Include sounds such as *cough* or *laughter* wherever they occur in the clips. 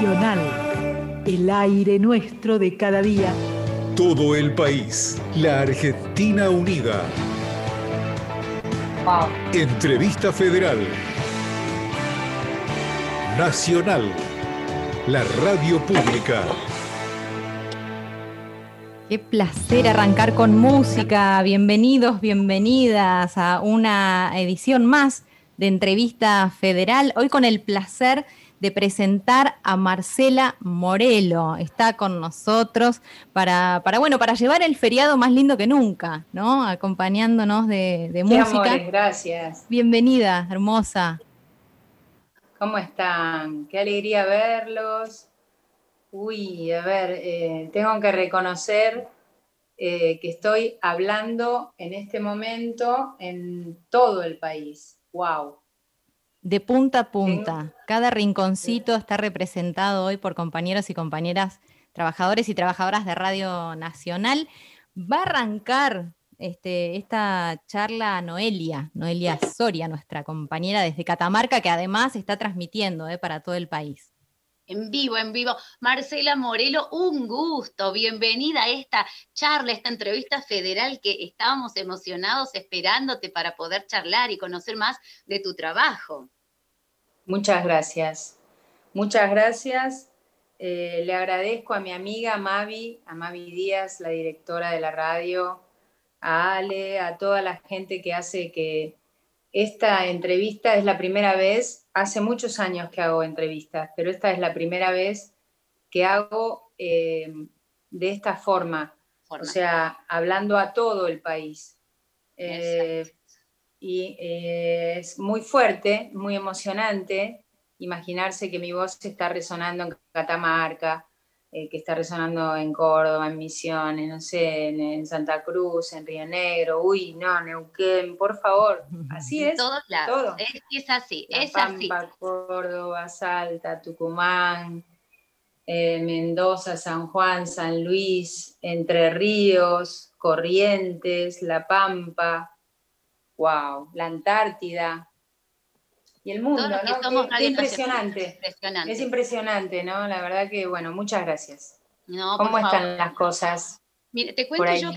Nacional, el aire nuestro de cada día. Todo el país, la Argentina unida. Entrevista Federal. Nacional, la radio pública. Qué placer arrancar con música. Bienvenidos, bienvenidas a una edición más de Entrevista Federal. Hoy con el placer de presentar a Marcela Morelo. Está con nosotros para, para, bueno, para llevar el feriado más lindo que nunca, ¿no? Acompañándonos de, de música. gracias. Bienvenida, hermosa. ¿Cómo están? Qué alegría verlos. Uy, a ver, eh, tengo que reconocer eh, que estoy hablando en este momento en todo el país. ¡Wow! De punta a punta. Cada rinconcito está representado hoy por compañeros y compañeras, trabajadores y trabajadoras de Radio Nacional. Va a arrancar este, esta charla Noelia, Noelia Soria, nuestra compañera desde Catamarca, que además está transmitiendo eh, para todo el país. En vivo, en vivo. Marcela Morelo, un gusto. Bienvenida a esta charla, esta entrevista federal que estábamos emocionados esperándote para poder charlar y conocer más de tu trabajo. Muchas gracias. Muchas gracias. Eh, le agradezco a mi amiga Mavi, a Mavi Díaz, la directora de la radio, a Ale, a toda la gente que hace que esta entrevista es la primera vez, hace muchos años que hago entrevistas, pero esta es la primera vez que hago eh, de esta forma, o sea, hablando a todo el país. Eh, y eh, es muy fuerte, muy emocionante imaginarse que mi voz está resonando en Catamarca, que está resonando en Córdoba, en Misiones, no sé, en, Santa Cruz, en Río Negro, uy, no, Neuquén, por favor, así es. todos lados, Es, así, es Pampa, así. Córdoba, Salta, Tucumán, eh, Mendoza, San Juan, San Luis, Entre Ríos, Corrientes, La Pampa, wow, la Antártida, y el mundo, ¿no? Es, impresionante. Es impresionante, ¿no? La verdad que, bueno, muchas gracias. ¿Cómo están las cosas? Mire, te cuento yo,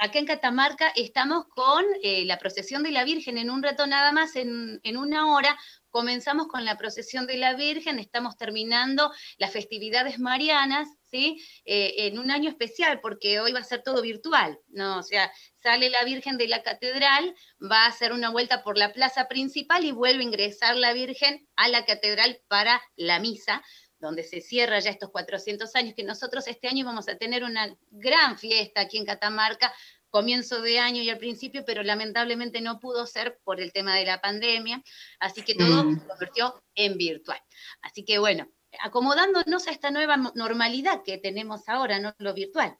acá en Catamarca estamos con eh, la procesión de la Virgen en un rato nada más, en, en una hora, comenzamos con la procesión de la Virgen, estamos terminando las festividades marianas, ¿sí? Eh, en un año especial, porque hoy va a ser todo virtual, ¿no? O sea, sale la Virgen de la catedral, va a hacer una vuelta por la plaza principal y vuelve a ingresar la Virgen a la catedral para la misa, donde se cierra ya estos 400 años, que nosotros este año vamos a tener una gran fiesta aquí en Catamarca, comienzo de año y al principio, pero lamentablemente no pudo ser por el tema de la pandemia, así que todo mm. se convirtió en virtual. Así que bueno, acomodándonos a esta nueva normalidad que tenemos ahora, ¿no? Lo virtual.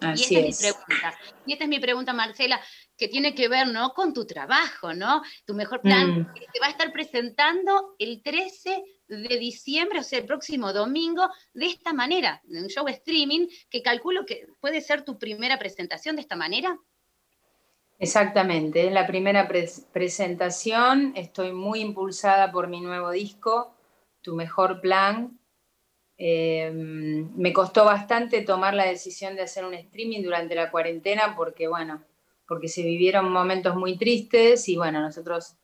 Así y esta es. mi pregunta. Y esta es mi pregunta, Marcela, que tiene que ver, ¿no? Con tu trabajo, ¿no? Tu mejor plan mm. que te va a estar presentando el 13 de diciembre, o sea, el próximo domingo, de esta manera, en un show streaming, que calculo que puede ser tu primera presentación de esta manera. Exactamente, es la primera presentación, estoy muy impulsada por mi nuevo disco, Tu Mejor Plan. Em, me costó bastante tomar la decisión de hacer un streaming durante la cuarentena porque, bueno, porque se vivieron momentos muy tristes y, bueno, nosotros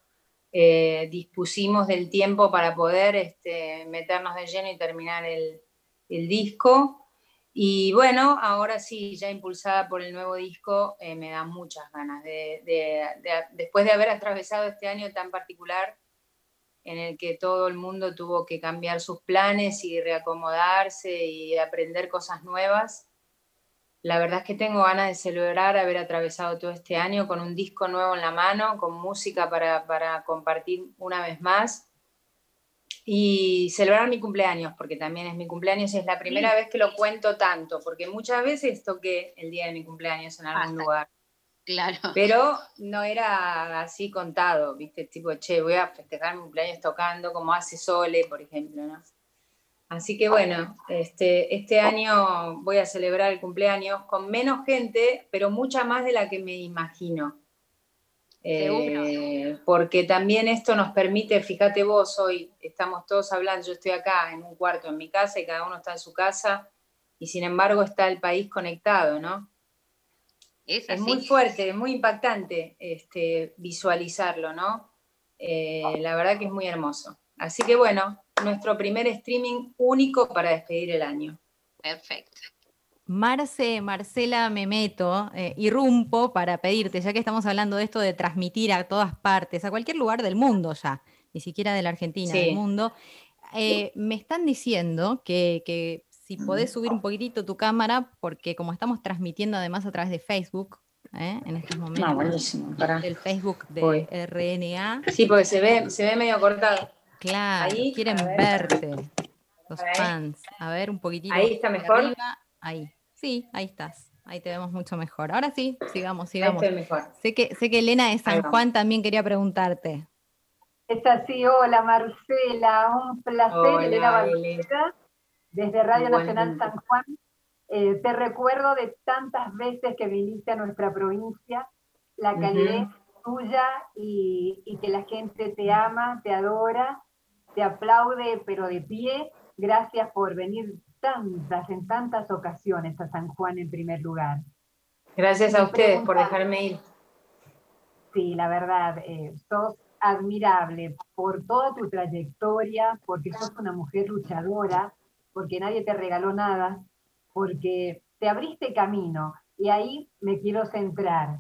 eh, dispusimos del tiempo para poder este, meternos de lleno y terminar el, disco. Y bueno, ahora sí, ya impulsada por el nuevo disco, eh, me da muchas ganas de, después de haber atravesado este año tan particular en el que todo el mundo tuvo que cambiar sus planes y reacomodarse y aprender cosas nuevas. La verdad es que tengo ganas de celebrar haber atravesado todo este año con un disco nuevo en la mano, con música para, compartir una vez más y celebrar mi cumpleaños, porque también es mi cumpleaños y es la primera vez que lo cuento tanto, porque muchas veces toqué el día de mi cumpleaños en algún lugar. Claro. Pero no era así contado, ¿viste? Tipo, che, voy a festejar mi cumpleaños tocando, como hace Sole, por ejemplo, ¿no? Así que bueno, este, este año voy a celebrar el cumpleaños con menos gente, pero mucha más de la que me imagino. Eh, porque también esto nos permite, fíjate vos, hoy estamos todos hablando, yo estoy acá en un cuarto en mi casa y cada uno está en su casa y sin embargo está el país conectado, ¿no? Es, muy fuerte, es muy impactante este, visualizarlo, ¿no? Eh, la verdad que es muy hermoso. Así que bueno, nuestro primer streaming único para despedir el año. Perfecto. Marce, Marcela, me meto, eh, irrumpo para pedirte, ya que estamos hablando de esto de transmitir a todas partes, a cualquier lugar del mundo ya, ni siquiera de la Argentina, del mundo. Eh, me están diciendo que, si podés subir un poquitito tu cámara, porque como estamos transmitiendo además a través de Facebook, ¿eh? en estos momentos, no, buenísimo, para. el Facebook de RNA. Sí, porque se ve, se ve medio cortado. Claro, quieren verte, los fans. A ver, un poquitito. Ahí está mejor. Ahí. Sí, ahí estás. Ahí te vemos mucho mejor. Ahora sí, sigamos, sigamos. Ahí estoy mejor. Sé que, sé que Elena de San Juan también quería preguntarte. Es así, hola Marcela, un placer, Elena desde Radio Nacional San Juan. Eh, te recuerdo de tantas veces que viniste a nuestra provincia, la calidez tuya y, y que la gente te ama, te adora, te aplaude, pero de pie. Gracias por venir tantas, en tantas ocasiones a San Juan en primer lugar. Gracias a ustedes por dejarme ir. Sí, la verdad, eh, sos admirable por toda tu trayectoria, porque sos una mujer luchadora, porque nadie te regaló nada, porque te abriste camino y ahí me quiero centrar.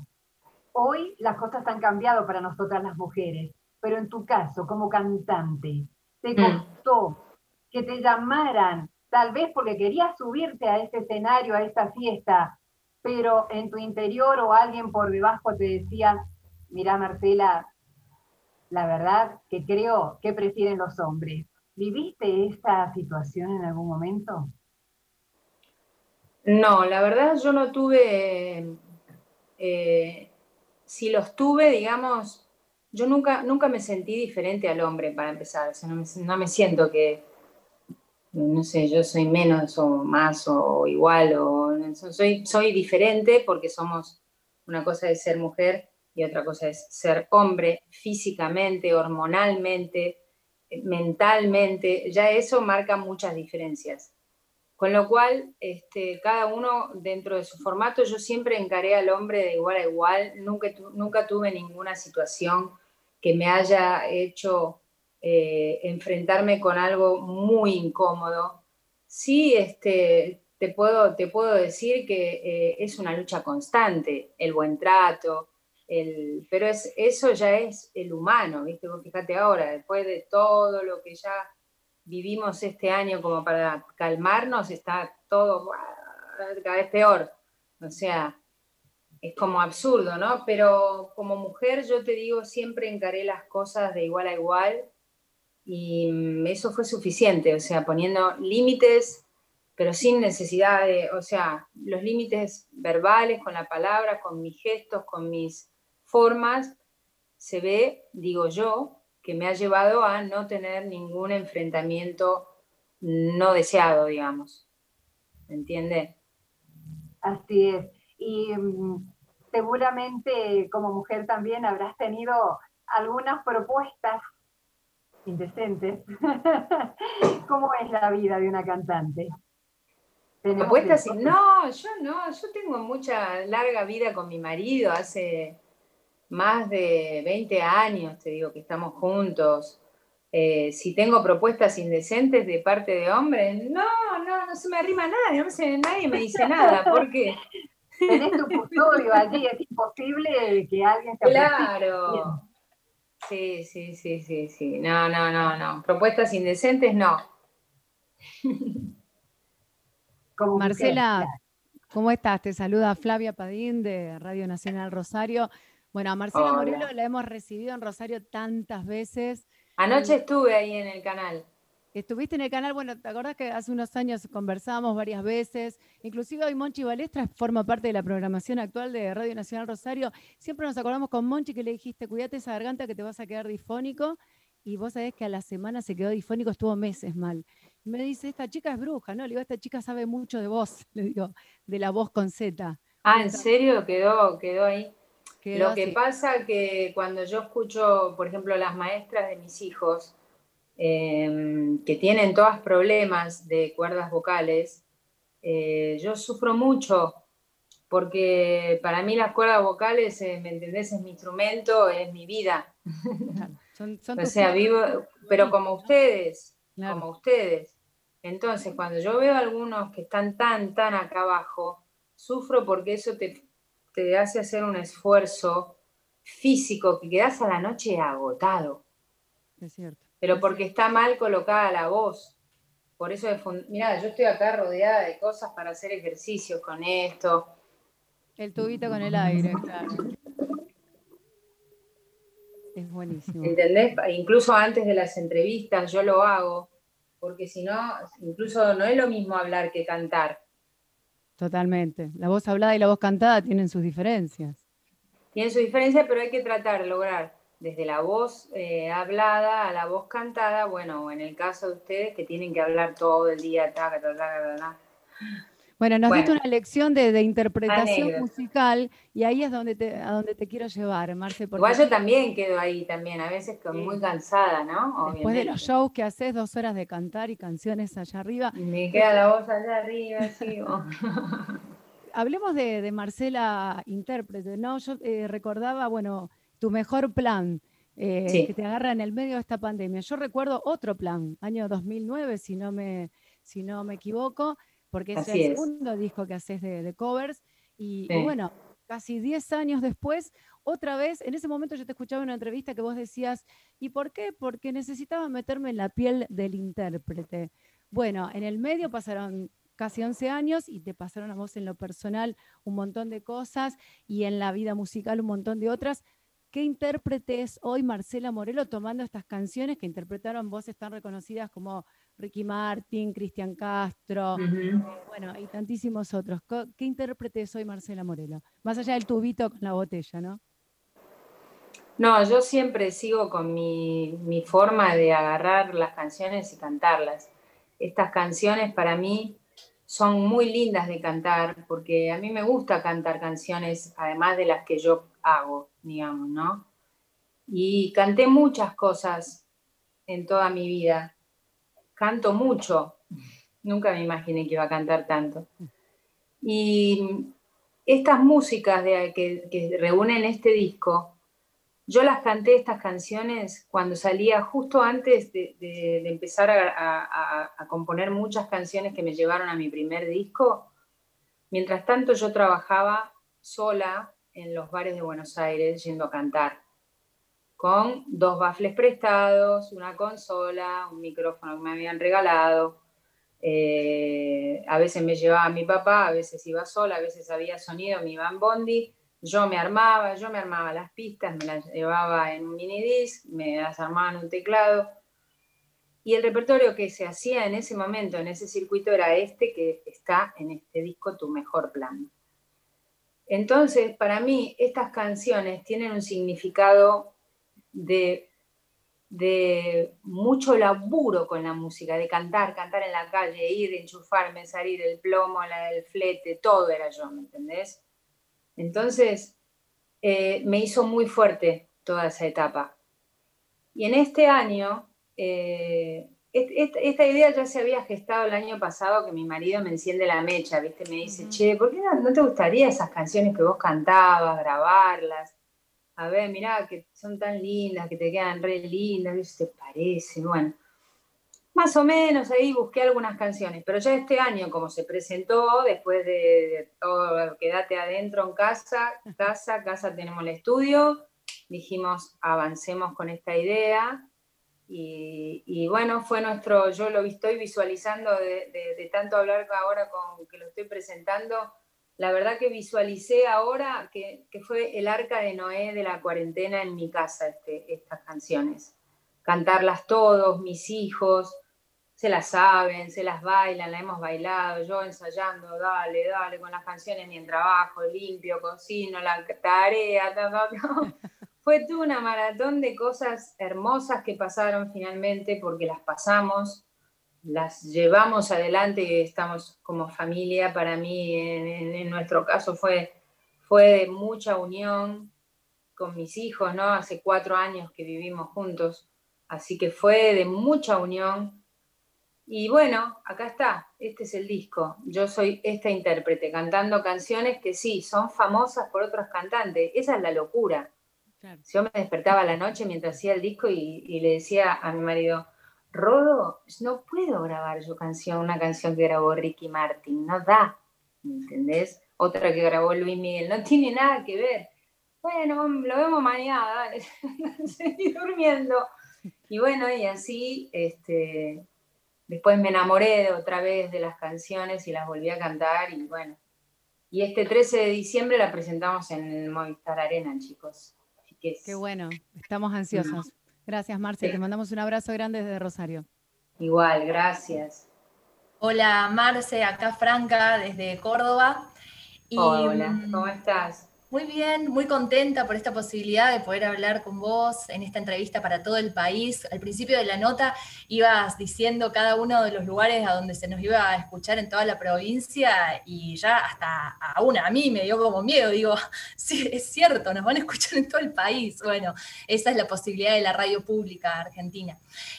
Hoy las cosas han cambiado para nosotras las mujeres, pero en tu caso, como cantante, te mm. costó que te llamaran tal vez porque querías subirte a ese escenario, a esta fiesta, pero en tu interior o alguien por debajo te decía, mira Marcela, la verdad que creo que prefieren los hombres. ¿Viviste esta situación en algún momento? No, la verdad yo no tuve, eh, si los tuve, digamos, yo nunca, nunca me sentí diferente al hombre para empezar, no me siento que, no sé, yo soy menos o más o igual, o soy, soy diferente porque somos, una cosa es ser mujer y otra cosa es ser hombre físicamente, hormonalmente, mentalmente, ya eso marca muchas diferencias. Con lo cual, este, cada uno dentro de su formato, yo siempre encaré al hombre de igual a igual, nunca, tuve ninguna situación que me haya hecho eh, enfrentarme con algo muy incómodo. Sí, este, te, puedo, te puedo decir que eh, es una lucha constante, el buen trato, el, pero es, eso ya es el humano, ¿viste? fíjate ahora, después de todo lo que ya vivimos este año como para calmarnos, está todo cada vez peor. O sea, es como absurdo, ¿no? Pero como mujer yo te digo, siempre encaré las cosas de igual a igual y mm, eso fue suficiente, o sea, poniendo límites, pero sin necesidad de, o sea, los límites verbales, con la palabra, con mis gestos, con mis formas, se ve, digo yo, que me ha llevado a no tener ningún enfrentamiento no deseado, digamos. ¿Me entiende? Así es. Y mm, seguramente como mujer también habrás tenido algunas propuestas indecentes. *laughs* ¿Cómo es la vida de una cantante? Propuestas, no, yo no, yo tengo mucha larga vida con mi marido, hace más de 20 años, te digo, que estamos juntos. Eh, si tengo propuestas indecentes de parte de hombres, no, no, no se me arrima nadie, no sé, nadie me dice nada, ¿por qué? Tenés tu custodio allí, es imposible que alguien se Claro, Sí, sí, sí, sí, sí. No, no, no, no. Propuestas indecentes, no. Marcela, ¿cómo estás? Te saluda Flavia Padín de Radio Nacional Rosario. Bueno, a Marcela Morelos la hemos recibido en Rosario tantas veces. Anoche estuve ahí en el canal. Estuviste en el canal, bueno, ¿te acordás que hace unos años conversamos varias veces? Inclusive hoy Monchi Balestra forma parte de la programación actual de Radio Nacional Rosario. Siempre nos acordamos con Monchi que le dijiste, cuídate esa garganta que te vas a quedar difónico. Y vos sabés que a la semana se quedó difónico, estuvo meses mal. Me dice, esta chica es bruja, ¿no? Le digo, esta chica sabe mucho de voz, *laughs* le digo, de la voz con Z. Ah, ¿en serio? Quedó, quedó ahí. Lo que pasa que cuando yo escucho, por ejemplo, las maestras de mis hijos, eh, que tienen todas problemas de cuerdas vocales, eh, yo sufro mucho porque para mí las cuerdas vocales, eh, ¿me entendés? Es mi instrumento, es mi vida. Claro, Son, *laughs* son O sea, vivo, pero como ustedes, claro. como ustedes. Entonces, cuando yo veo a algunos que están tan, tan acá abajo, sufro porque eso te, te hace hacer un esfuerzo físico que quedas a la noche agotado, Es cierto. pero porque está mal colocada la voz. Por eso, es fun- mirá, yo estoy acá rodeada de cosas para hacer ejercicios con esto. El tubito con el aire, claro. Es buenísimo. ¿Entendés? Incluso antes de las entrevistas yo lo hago, porque si no, incluso no es lo mismo hablar que cantar. Totalmente. La voz hablada y la voz cantada tienen sus diferencias. Tiene su diferencia, pero hay que tratar de lograr desde la voz eh, hablada a la voz cantada, bueno, en el caso de ustedes que tienen que hablar todo el día, taca, taca, taca. Bueno, nos diste Bueno. una lección de, de interpretación musical y ahí es donde te, a donde te quiero llevar, Marce, porque Igual yo también quedo ahí también, a veces con- Sí. muy cansada, ¿no? después de los shows que haces, dos horas de cantar y canciones allá arriba, Y Me queda la voz allá arriba, sigo. *laughs* hablemos de, de Marcela intérprete, ¿no? Yo eh, recordaba, bueno, tu mejor plan, eh, Sí. que te agarra en el medio de esta pandemia. Yo recuerdo otro plan, año 2009, si no me, si no me equivoco, porque es Así el es. segundo disco que haces de, de covers. Y, bueno, casi 10 años después, otra vez, en ese momento yo te escuchaba en una entrevista que vos decías, ¿y por qué? Porque necesitaba meterme en la piel del intérprete. Bueno, en el medio pasaron casi 11 años y te pasaron a vos en lo personal un montón de cosas y en la vida musical un montón de otras. ¿Qué intérprete es hoy Marcela Morelo tomando estas canciones que interpretaron voces tan reconocidas como Ricky Martin, Cristian Castro, bueno, y tantísimos otros? ¿Qué intérprete es hoy Marcela Morelo? Más allá del tubito con la botella, ¿no? No, yo siempre sigo con mi, mi forma de agarrar las canciones y cantarlas. Estas canciones para mí son muy lindas de cantar porque a mí me gusta cantar canciones además de las que yo hago, digamos, ¿no? Y canté muchas cosas en toda mi vida. Canto mucho. Nunca me imaginé que iba a cantar tanto. Y estas músicas de- que, que reúnen este disco, yo las canté estas canciones cuando salía justo antes de, empezar a componer muchas canciones que me llevaron a mi primer disco. Mientras tanto yo trabajaba sola en los bares de Buenos Aires yendo a cantar, con dos bafles prestados, una consola, un micrófono que me habían regalado. Eh, a veces me llevaba mi papá, a veces iba sola, a veces había sonido, me iba en bondi yo me armaba, yo me armaba las pistas, me las llevaba en un minidisc, me las armaba en un teclado. Y el repertorio que se hacía en ese momento, en ese circuito, era este que está en este disco, Tu Mejor Plan. Entonces, para mí, estas canciones tienen un significado de, de mucho laburo con la música, de cantar, cantar en la calle, ir, enchufarme, salir, el plomo, la, el flete, todo era yo, ¿me entendés? Entonces, eh, me hizo muy fuerte toda esa etapa. Y en este año, eh, est- est- esta idea ya se había gestado el año pasado, que mi marido me enciende la mecha, ¿viste? Me dice, che, ¿por qué no, no te gustaría esas canciones que vos cantabas, grabarlas? A ver, mirá, que son tan lindas, que te quedan re lindas, ¿qué te parece? Bueno, más o menos ahí busqué algunas canciones, pero ya este año, como se presentó, después de, de todo, quédate adentro en casa, casa, casa tenemos el estudio, dijimos, avancemos con esta idea. Y, bueno, fue nuestro, yo lo estoy visualizando de- de tanto hablar ahora con que lo estoy presentando, la verdad que visualicé ahora que, fue el arca de Noé de la cuarentena en mi casa, este, estas canciones. Cantarlas todos, mis hijos, se las saben, se las bailan, la hemos bailado, yo ensayando, dale, dale, con las canciones mientras trabajo, limpio, cocino, la tarea, ta, ta, ta. *laughs* Fue una maratón de cosas hermosas que pasaron finalmente porque las pasamos, las llevamos adelante y estamos como familia. Para mí, en, nuestro caso, fue, fue de mucha unión. con mis hijos, ¿no? Hace cuatro años que vivimos juntos, así que fue de mucha unión. Y bueno, acá está, este es el disco. Yo soy esta intérprete cantando canciones que sí, son famosas por otros cantantes. Esa es la locura. Yo me despertaba la noche mientras hacía el disco y, le decía a mi marido, Rodo, no puedo grabar yo canción, una canción que grabó Ricky Martin, no da, ¿me entendés? Otra que grabó Luis Miguel, no tiene nada que ver. Bueno, lo vemos mañana, dale, *laughs* seguí durmiendo. Y bueno, y así, este, después me enamoré de otra vez de las canciones y las volví a cantar y bueno. Y este 13 de diciembre la presentamos en Movistar Arena, chicos. Qué bueno, estamos ansiosos. Gracias, Marce. Te mandamos un abrazo grande desde Rosario. Igual, gracias. Hola, Marce, acá Franca, desde Córdoba. Hola, mm, ¿cómo estás? Muy bien, muy contenta por esta posibilidad de poder hablar con vos en esta entrevista para todo el país. Al principio de la nota ibas diciendo cada uno de los lugares a donde se nos iba a escuchar en toda la provincia y ya hasta a una, a mí me dio como miedo, digo, *laughs* sí, es cierto, nos van a escuchar en todo el país. Bueno, esa es la posibilidad de la radio pública argentina.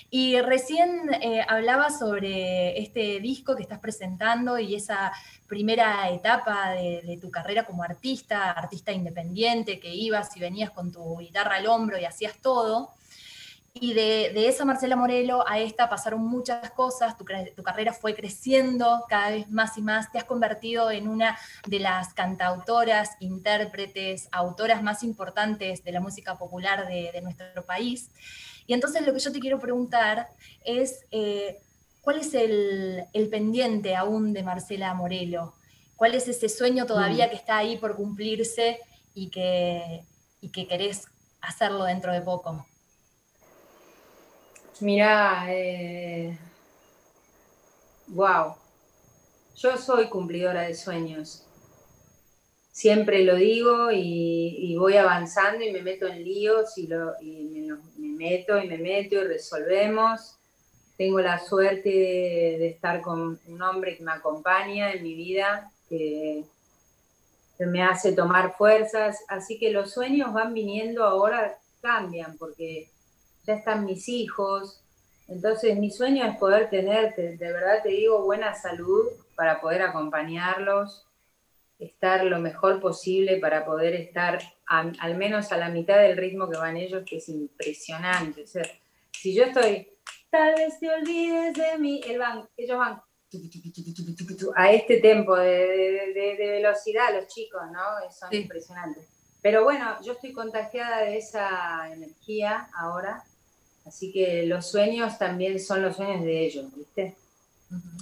Y recién eh, hablaba sobre este disco que estás presentando y esa primera etapa de, tu carrera como artista, artista independiente, que ibas y venías con tu guitarra al hombro y hacías todo. Y de, esa Marcela Morelo a esta pasaron muchas cosas, tu, tu, carrera fue creciendo cada vez más y más, te has convertido en una de las cantautoras, intérpretes, autoras más importantes de la música popular de, nuestro país. Y entonces lo que yo te quiero preguntar es, eh, ¿Cuál es el, pendiente aún de Marcela Morelo? ¿Cuál es ese sueño todavía mm. que está ahí por cumplirse y que, y que querés hacerlo dentro de poco? Mira, wow, eh, yo soy cumplidora de sueños. Siempre lo digo y, voy avanzando y me meto en líos y, lo, me, me meto y me meto y resolvemos tengo la suerte de, estar con un hombre que me acompaña en mi vida, que, me hace tomar fuerzas, así que los sueños van viniendo ahora, cambian, porque ya están mis hijos, entonces mi sueño es poder tener, de verdad te digo, buena salud para poder acompañarlos, estar lo mejor posible para poder estar al menos a la mitad del ritmo que van ellos, que es impresionante. si yo estoy tal vez te olvides de mí. ellos van a este tempo de, velocidad, los chicos, ¿no? Son impresionantes. Pero bueno, yo estoy contagiada de esa energía ahora, así que los sueños también son los sueños de ellos, ¿viste?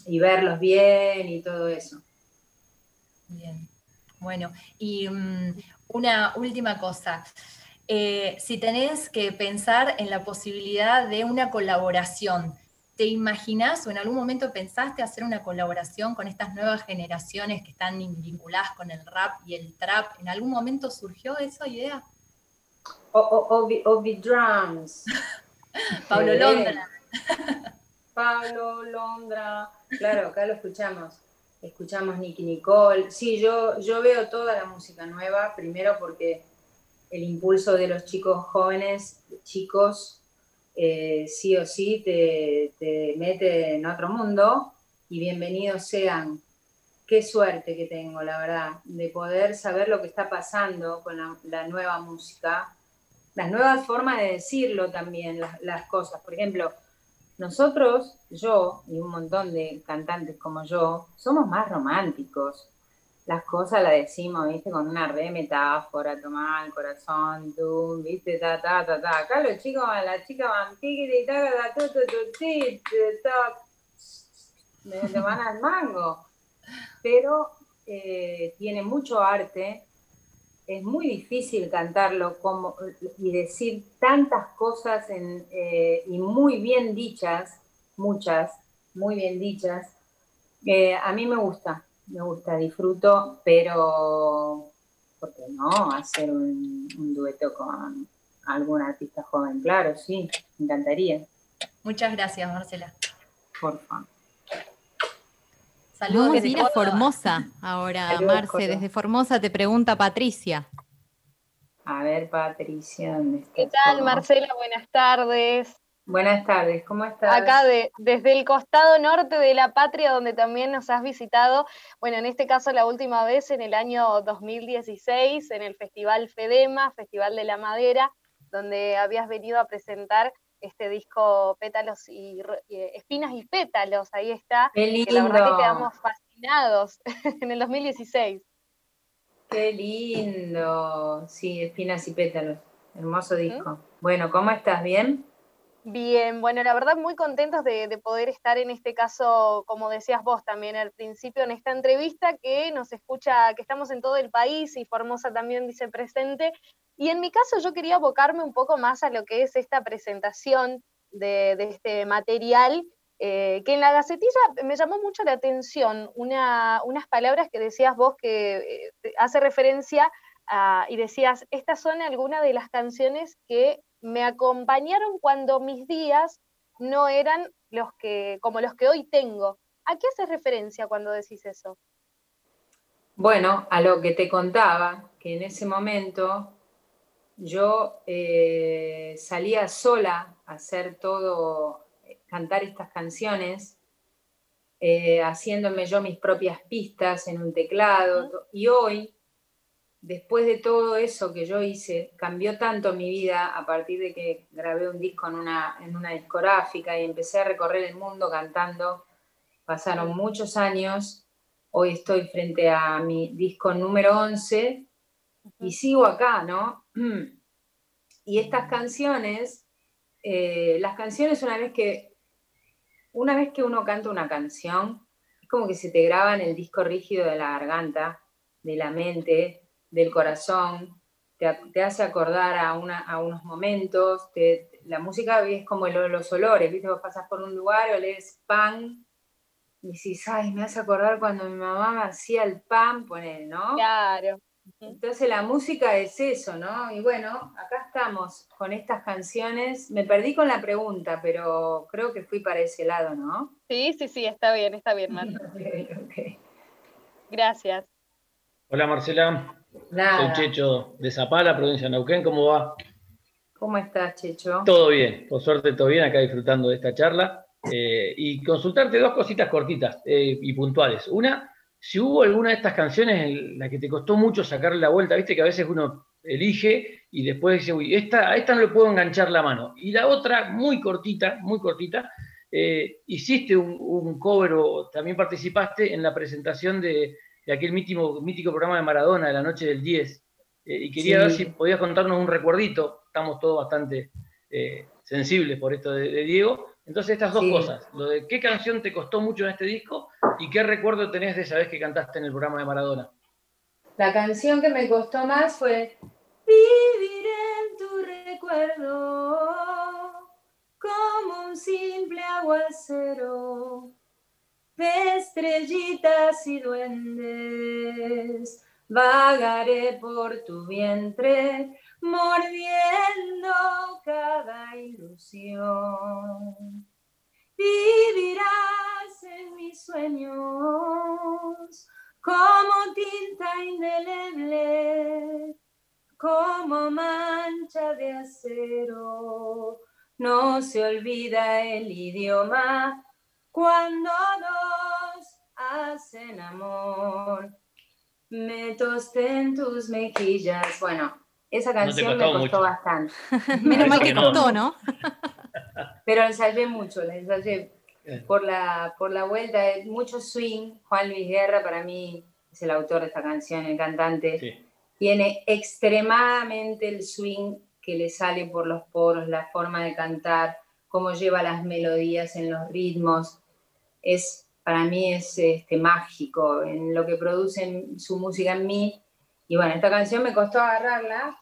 Y verlos bien y todo eso. Bien. Bueno, y mm, una última cosa. Eh, si tenés que pensar en la posibilidad de una colaboración, ¿te imaginás o en algún momento pensaste hacer una colaboración con estas nuevas generaciones que están vinculadas con el rap y el trap? ¿En algún momento surgió esa idea? Obi Drums. *laughs* Pablo Londra. Pablo Londra. Claro, acá lo escuchamos. Escuchamos Nicky Nicole. Sí, yo, yo veo toda la música nueva, primero porque el impulso de los chicos jóvenes, chicos, eh, sí o sí te, mete en otro mundo y bienvenidos sean. Qué suerte que tengo, la verdad, de poder saber lo que está pasando con la, nueva música, las nuevas formas de decirlo también, las, las cosas. Por ejemplo, nosotros, yo y un montón de cantantes como yo, somos más románticos las cosas las decimos, viste, con una re metáfora, tomar el corazón, tú, viste, ta, ta, ta, ta. Acá los chicos, las chicas van, y ta, ta, ta, ta, me van al mango. Pero eh, tiene mucho arte, es muy difícil cantarlo como, y decir tantas cosas en, eh, y muy bien dichas, muchas, muy bien dichas. Eh, a mí me gusta, me gusta, disfruto, pero ¿por qué no hacer un, dueto con algún artista joven? Claro, sí, me encantaría. Muchas gracias, Marcela. Por favor. Saludos Vamos a ir a Formosa ahora, Marce. Desde Formosa te pregunta Patricia. A ver, Patricia, ¿dónde? ¿Qué tal? Marcela? Buenas tardes. Buenas tardes, ¿cómo estás? Acá de- desde el costado norte de la patria, donde también nos has visitado, bueno, en este caso la última vez en el año 2016, en el Festival FEDEMA, Festival de la Madera, donde habías venido a presentar este disco Pétalos y eh, Espinas y Pétalos, ahí está, Qué que la verdad que lindo. quedamos fascinados *laughs* en el 2016. Qué lindo. Sí, espinas y pétalos. Hermoso disco. Bueno, ¿cómo estás? ¿Bien? Bien, bueno, la verdad muy contentos de, de poder estar en este caso, como decías vos también al principio, en esta entrevista que nos escucha, que estamos en todo el país y Formosa también dice presente. Y en mi caso yo quería abocarme un poco más a lo que es esta presentación de, este material, eh, que en la gacetilla me llamó mucho la atención una- unas palabras que decías vos que eh, hace referencia y decías, estas son algunas de las canciones que me acompañaron cuando mis días no eran los que, como los que hoy tengo. ¿A qué haces referencia cuando decís eso? Bueno, a lo que te contaba, que en ese momento yo eh, salía sola a hacer todo, cantar estas canciones, eh, haciéndome yo mis propias pistas en un teclado. Y hoy, después de todo eso que yo hice, cambió tanto mi vida a partir de que grabé un disco en una, en una discográfica y empecé a recorrer el mundo cantando. Pasaron muchos años Hoy estoy frente a mi disco número 11 y sigo acá, ¿no? *clears throat* Y estas canciones, eh, las canciones una vez que una vez que uno canta una canción, es como que se te graba en el disco rígido de la garganta, de la mente, del corazón, te, hace acordar a, una, a unos momentos, te- la música es como el- los olores, ¿viste? Vos pasas por un lugar, olés pan, y decís, ay, me hace acordar cuando mi mamá me hacía el pan, poner, ¿no? Claro. Entonces la música es eso, ¿no? Y bueno, acá estamos con estas canciones. Me perdí con la pregunta, pero creo que fui para ese lado, ¿no? Sí, sí, sí, está bien, está bien, Mar. *laughs* Gracias. Hola Marcela, Nada. soy Checho de Zapala, provincia de Neuquén, ¿cómo va? ¿Cómo estás, Checho? Todo bien, por suerte todo bien, acá disfrutando de esta charla. Eh, y consultarte dos cositas cortitas eh, y puntuales. Una, si hubo alguna de estas canciones en la que te costó mucho sacarle la vuelta, viste que a veces uno elige y después dice, uy, esta, a esta no le puedo enganchar la mano. Y la otra, muy cortita, muy cortita, eh, hiciste un, un cover o también participaste en la presentación de, de aquel mítico, mítico programa de Maradona de la noche del 10. Eh, y quería Sí. ver si podías contarnos un recuerdito. Estamos todos bastante eh, sensibles por esto de, de Diego. Entonces, estas dos Sí. cosas, lo de qué canción te costó mucho en este disco y qué recuerdo tenés de esa vez que cantaste en el programa de Maradona. La canción que me costó más fue Vivir en tu recuerdo como un simple aguacero estrellitas y duendes. Vagaré por tu vientre mordiendo cada ilusión. Vivirás en mis sueños como tinta indeleble, como mancha de acero. No se olvida el idioma cuando dos hacen amor. Me tosté en tus mejillas. Bueno, esa No canción me costó mucho. bastante. *laughs* Menos mal que no. costó, ¿no? *laughs* Pero la ensayé mucho, la ensayé por la, por la vuelta de mucho swing. Juan Luis Guerra para mí es el autor de esta canción, el cantante. Sí. Tiene extremadamente el swing que le sale por los poros, la forma de cantar, cómo lleva las melodías en los ritmos. Es, para mí es este, mágico en lo que produce en su música en mí. Y bueno, esta canción me costó agarrarla,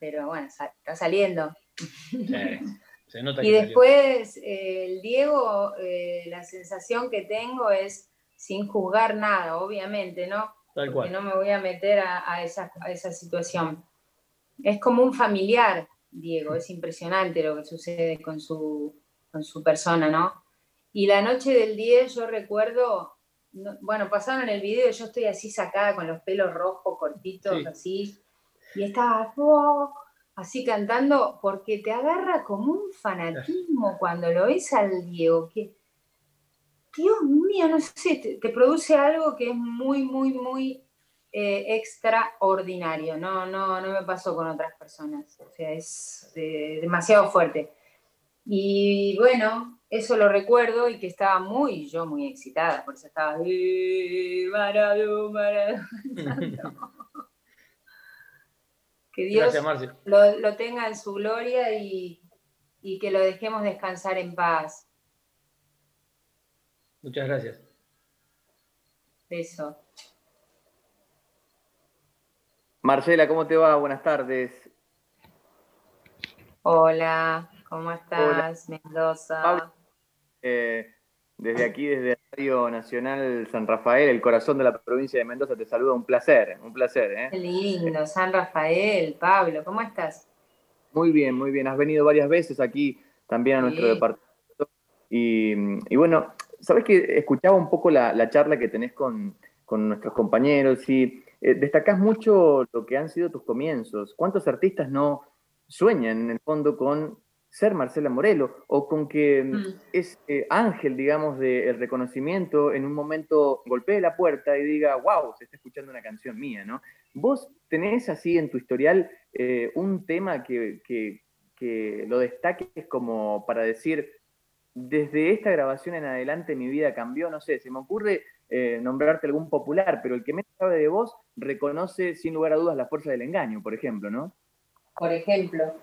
pero bueno, está saliendo. Se nota *laughs* Y que salió. después, eh, el Diego, eh, la sensación que tengo es sin juzgar nada, obviamente, ¿no? Tal Porque cual. no me voy a meter a, a esa, a esa situación. Es como un familiar, Diego, es impresionante lo que sucede con su, con su persona, ¿no? Y la noche del 10 yo recuerdo, no- bueno, pasaron el video, yo estoy así sacada con los pelos rojos, cortitos, Sí. así, y estaba oh", así cantando, porque te agarra como un fanatismo *laughs* cuando lo ves al Diego, que, Dios mío, no sé, te, produce algo que es muy, muy, muy eh, extraordinario. No, no, no me pasó con otras personas. O sea, es eh, demasiado fuerte. Y bueno, eso lo recuerdo y que estaba muy, yo muy excitada, por eso estaba. *laughs* que Dios lo, tenga en su gloria y, y que lo dejemos descansar en paz. Muchas gracias. Eso. Marcela, ¿cómo te va? Buenas tardes. Hola, ¿cómo estás, Mendoza? Eh, desde aquí, desde Radio Nacional San Rafael, el corazón de la provincia de Mendoza, te saluda. Un placer, un placer. ¿eh? Qué lindo, San Rafael, Pablo, ¿cómo estás? Muy bien, muy bien. Has venido varias veces aquí también a nuestro departamento. Y, bueno, sabes que escuchaba un poco la, charla que tenés con, nuestros compañeros y eh, destacás mucho lo que han sido tus comienzos. ¿Cuántos artistas no sueñan en el fondo con ser Marcela Morelo o con que mm, mm. ese ángel, digamos, del reconocimiento en un momento golpee la puerta y diga, wow, se está escuchando una canción mía, ¿no? ¿Vos tenés así en tu historial eh, un tema que, que, que lo destaques como para decir, desde esta grabación en adelante mi vida cambió, no sé, se me ocurre eh, nombrarte algún popular, pero el que menos sabe de vos reconoce sin lugar a dudas la fuerza del engaño, por ejemplo, ¿no? Por ejemplo,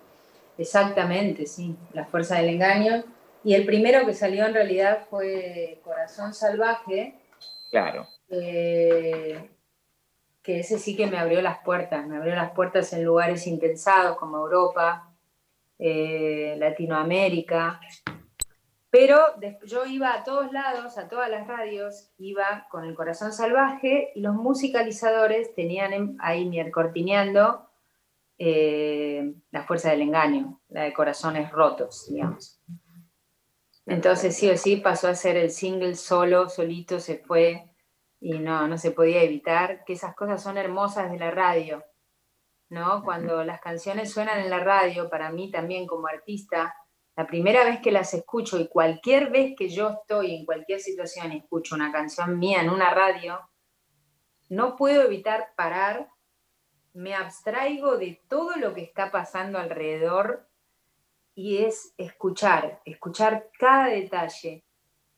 exactamente, sí, la fuerza del engaño. Y el primero que salió en realidad fue Corazón Salvaje. Claro. Eh, que ese sí que me abrió las puertas, me abrió las puertas en lugares intensados como Europa, eh, Latinoamérica, pero yo iba a todos lados, a todas las radios, iba con el corazón salvaje y los musicalizadores tenían ahí cortineando eh, la fuerza del engaño, la de corazones rotos, digamos. Entonces sí o sí pasó a ser el single solo, solito se fue y no, no se podía evitar, que esas cosas son hermosas de la radio, ¿no? Cuando las canciones suenan en la radio, para mí también como artista, la primera vez que las escucho y cualquier vez que yo estoy en cualquier situación y escucho una canción mía en una radio, no puedo evitar parar, me abstraigo de todo lo que está pasando alrededor y es escuchar, escuchar cada detalle,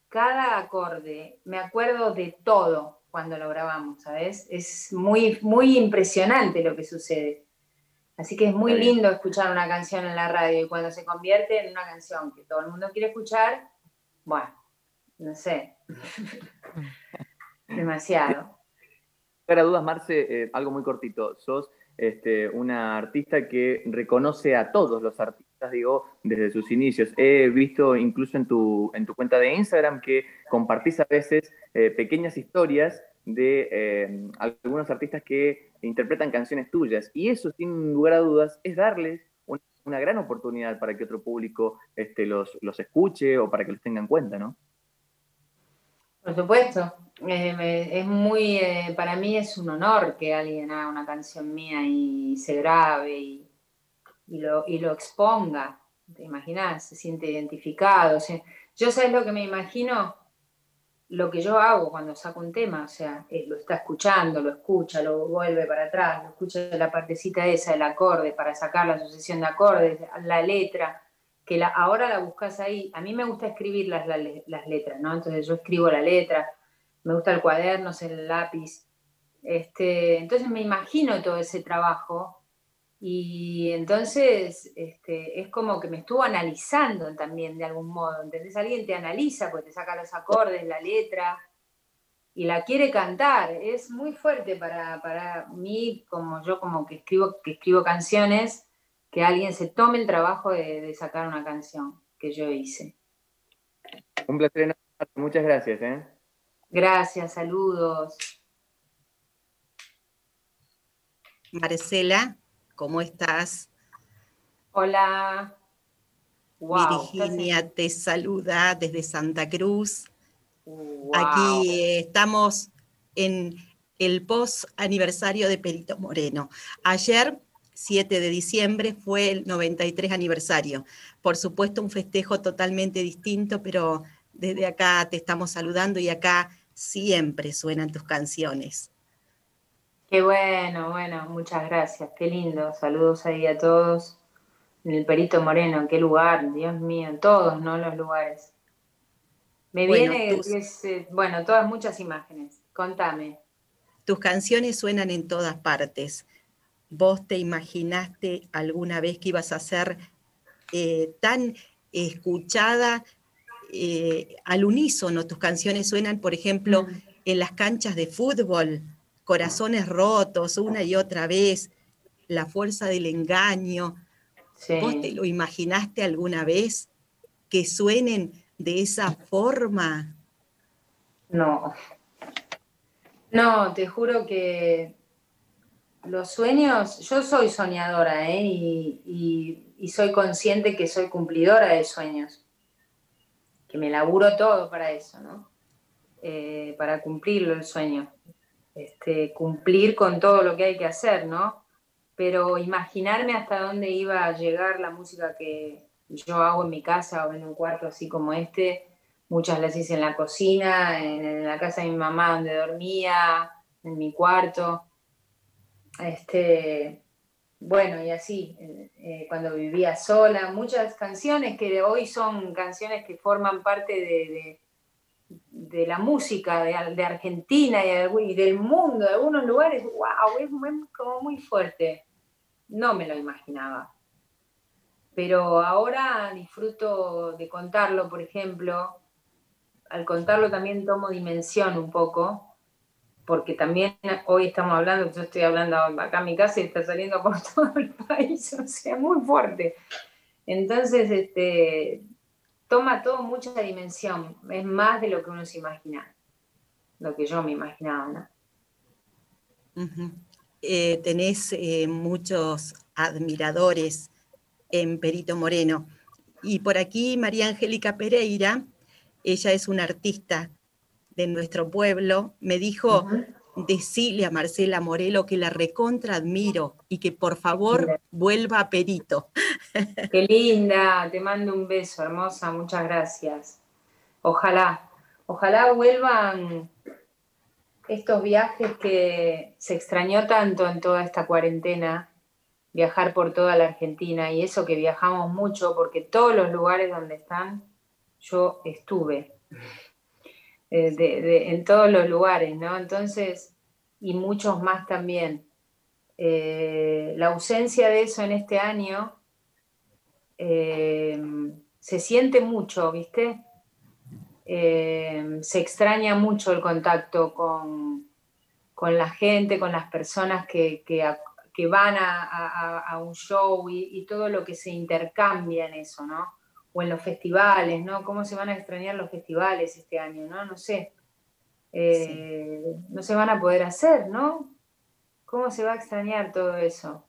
cada acorde. Me acuerdo de todo cuando lo grabamos, ¿sabes? Es muy, muy impresionante lo que sucede. Así que es muy lindo escuchar una canción en la radio y cuando se convierte en una canción que todo el mundo quiere escuchar, bueno, no sé, *laughs* demasiado. Para dudas, Marce, eh, algo muy cortito. Sos este, una artista que reconoce a todos los artistas, digo, desde sus inicios. He visto incluso en tu, en tu cuenta de Instagram que compartís a veces eh, pequeñas historias de eh, algunos artistas que interpretan canciones tuyas. Y eso, sin lugar a dudas, es darles una, gran oportunidad para que otro público este, los, escuche o para que los tenga en cuenta, ¿no? Por supuesto. es muy, eh, para mí es un honor que alguien haga una canción mía y se grabe y, lo, lo, exponga. ¿Te imaginas? Se siente identificado. yo sabes lo que me imagino lo que yo hago cuando saco un tema, o sea, lo está escuchando, lo escucha, lo vuelve para atrás, lo escucha la partecita esa del acorde para sacar la sucesión de acordes, la letra, que la, ahora la buscas ahí. A mí me gusta escribir las, las, letras, ¿no? Entonces yo escribo la letra, me gusta el cuaderno, el lápiz. Este, entonces me imagino todo ese trabajo y entonces este, es como que me estuvo analizando también de algún modo, ¿entendés? Alguien te analiza, pues te saca los acordes, la letra, y la quiere cantar. Es muy fuerte para, para mí, como yo como que escribo, que escribo canciones, que alguien se tome el trabajo de, sacar una canción que yo hice. Un placer muchas gracias. ¿eh? Gracias, saludos. Marcela, ¿Cómo estás? Hola. Virginia te saluda desde Santa Cruz. Aquí estamos en el post aniversario de Perito Moreno. Ayer 7 de diciembre fue el 93 aniversario. Por supuesto, un festejo totalmente distinto, pero desde acá te estamos saludando y acá siempre suenan tus canciones. Qué bueno, bueno, muchas gracias, qué lindo. Saludos ahí a todos. En el Perito Moreno, qué lugar, Dios mío, en todos, ¿no? Los lugares. Me viene, eh, bueno, todas muchas imágenes. Contame. Tus canciones suenan en todas partes. ¿Vos te imaginaste alguna vez que ibas a ser eh, tan escuchada eh, al unísono? Tus canciones suenan, por ejemplo, mm. en las canchas de fútbol, corazones rotos una y otra vez, la fuerza del engaño. ¿Vos te lo imaginaste alguna vez que suenen de esa forma? No. No, te juro que los sueños, yo soy soñadora ¿eh? y, soy consciente que soy cumplidora de sueños, que me laburo todo para eso, ¿no? Eh, para cumplirlo el sueño, este, cumplir con todo lo que hay que hacer, ¿no? Pero imaginarme hasta dónde iba a llegar la música que yo hago en mi casa o en un cuarto así como este, muchas las hice en la cocina, en la casa de mi mamá donde dormía, en mi cuarto este, bueno, y así, eh, cuando vivía sola, muchas canciones que hoy son canciones que forman parte de, de, la música de, Argentina y, del mundo, de algunos lugares, wow, es, como muy fuerte. No me lo imaginaba. Pero ahora disfruto de contarlo, por ejemplo. Al contarlo también tomo dimensión un poco porque también hoy estamos hablando, yo estoy hablando acá en mi casa y está saliendo por *laughs* todo el país, o sea, muy fuerte. Entonces, este, toma todo mucha dimensión, es más de lo que uno se imagina, lo que yo me imaginaba, eh, tenés eh, muchos admiradores en Perito Moreno. Y por aquí María Angélica Pereira, ella es una artista de nuestro pueblo, me dijo, decile a Marcela Morelo que la recontra admiro y que por favor vuelva a Perito. *laughs* Qué linda, te mando un beso, hermosa, muchas gracias. Ojalá, ojalá vuelvan estos viajes que se extrañó tanto en toda esta cuarentena, viajar por toda la Argentina y eso que viajamos mucho, porque todos los lugares donde están, yo estuve. Eh, en todos los lugares, ¿no? Entonces, y muchos más también. Eh, la ausencia de eso en este año eh, se siente mucho, ¿viste? se extraña mucho el contacto con, la gente, con las personas que, van a, un show y, todo lo que se intercambia en eso, ¿no? O en los festivales, ¿no? ¿Cómo se van a extrañar los festivales este año, ¿no? No sé. Eh, no se van a poder hacer, ¿no? ¿Cómo se va a extrañar todo eso?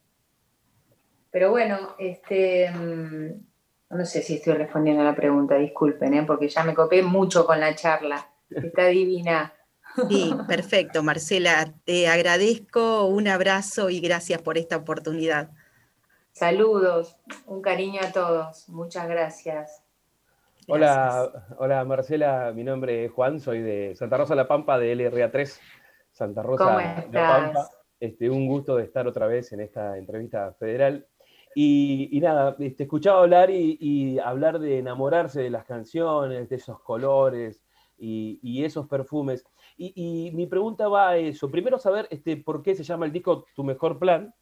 Pero bueno, este, mm, no sé si estoy respondiendo a la pregunta, disculpen, ¿eh? porque ya me copé mucho con la charla. Está divina. Sí, perfecto, Marcela. Te agradezco, un abrazo y gracias por esta oportunidad. Saludos, un cariño a todos. Muchas gracias. Hola, hola Marcela, mi nombre es Juan, soy de Santa Rosa La Pampa, de LRA3, Santa Rosa La Pampa. Este, un gusto de estar otra vez en esta entrevista federal. Y, nada, te este, escuchaba hablar y, hablar de enamorarse de las canciones, de esos colores y, esos perfumes. Y, mi pregunta va a eso. Primero saber este, por qué se llama el disco Tu Mejor Plan,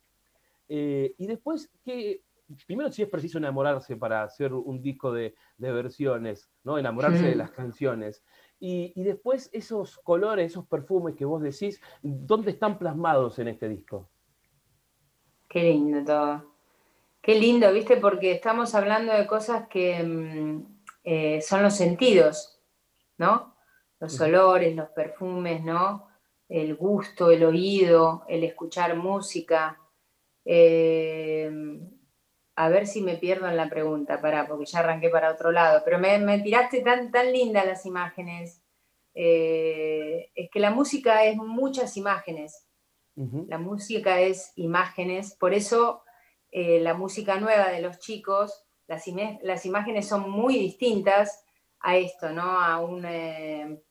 eh, y después, que primero si es preciso enamorarse para hacer un disco de, versiones, ¿no? enamorarse de las canciones. Y, después esos colores, esos perfumes que vos decís, ¿dónde están plasmados en este disco? Qué lindo todo. Qué lindo, ¿viste? Porque estamos hablando de cosas que mm, eh, son los sentidos, ¿no? Los olores, los perfumes, ¿no? El gusto, el oído, el escuchar música, eh, a ver si me pierdo en la pregunta, para, porque ya arranqué para otro lado, pero me, tiraste tan, tan lindas las imágenes. Eh, es que la música es muchas imágenes. La música es imágenes, por eso eh, la música nueva de los chicos, las, las, imágenes son muy distintas a esto, ¿no? A un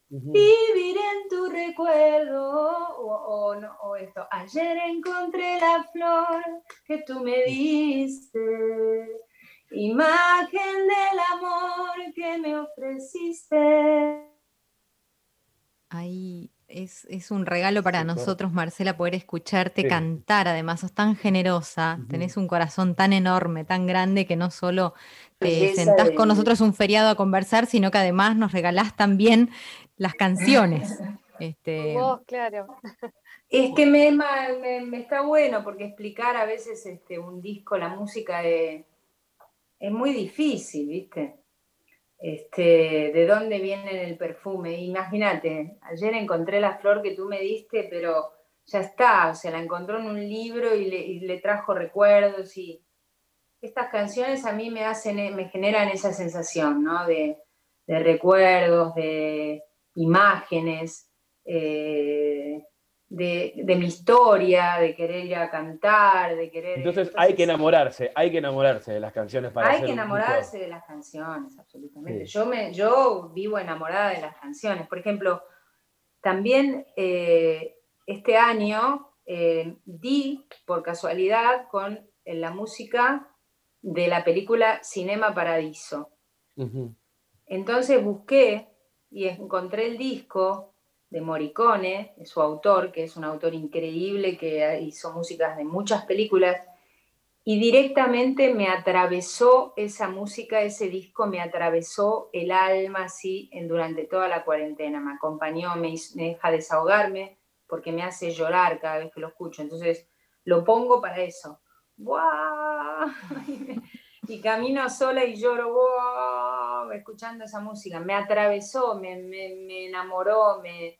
vivir en tu recuerdo o, o, esto. Ayer encontré la flor que tú me diste, imagen del amor que me ofreciste. Ahí es, un regalo para nosotros, Marcela, poder escucharte cantar. Además, sos tan generosa, tenés un corazón tan enorme, tan grande, que no solo te sentás con nosotros un feriado a conversar, sino que además nos regalás también las canciones. este... Vos, claro. Es que me, me, está bueno porque explicar a veces este, un disco, la música, es muy difícil, ¿viste? este, de dónde viene el perfume. Imagínate, ayer encontré la flor que tú me diste, pero ya está, o sea, la encontró en un libro y le, trajo recuerdos y estas canciones a mí me hacen, me generan esa sensación, ¿no? De, recuerdos, de imágenes. Eh, de, mi historia, de querer ir a cantar, de querer... Entonces, hay que enamorarse, hay que enamorarse de las canciones para Hay que enamorarse de las canciones, absolutamente. Yo, me, yo vivo enamorada de las canciones. Por ejemplo, también eh, este año eh, di por casualidad con la música de la película Cinema Paradiso. Entonces busqué y encontré el disco de Morricone, su autor, que es un autor increíble que hizo músicas de muchas películas, y directamente me atravesó esa música, ese disco me atravesó el alma así durante toda la cuarentena, me acompañó, me, deja desahogarme porque me hace llorar cada vez que lo escucho, entonces lo pongo para eso. *laughs* y camino sola y lloro escuchando esa música. Me atravesó, me, me, enamoró, me,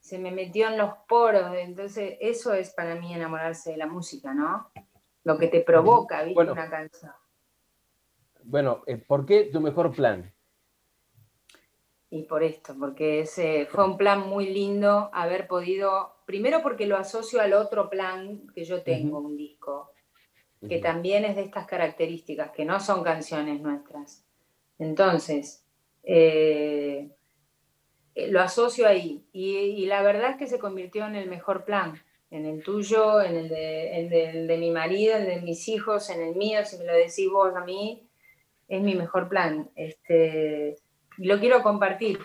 se me metió en los poros. Entonces, eso es para mí enamorarse de la música, ¿no? Lo que te provoca, ¿viste? Una canción. Bueno, eh, ¿por qué tu mejor plan? Y por esto, porque ese fue un plan muy lindo haber podido, primero porque lo asocio al otro plan que yo tengo, un disco, que también es de estas características, que no son canciones nuestras. Entonces, eh, eh, lo asocio ahí. Y, la verdad es que se convirtió en el mejor plan, en el tuyo, en el de, mi marido, en el de mis hijos, en el mío, si me lo decís vos a mí, es mi mejor plan. Este, lo quiero compartir.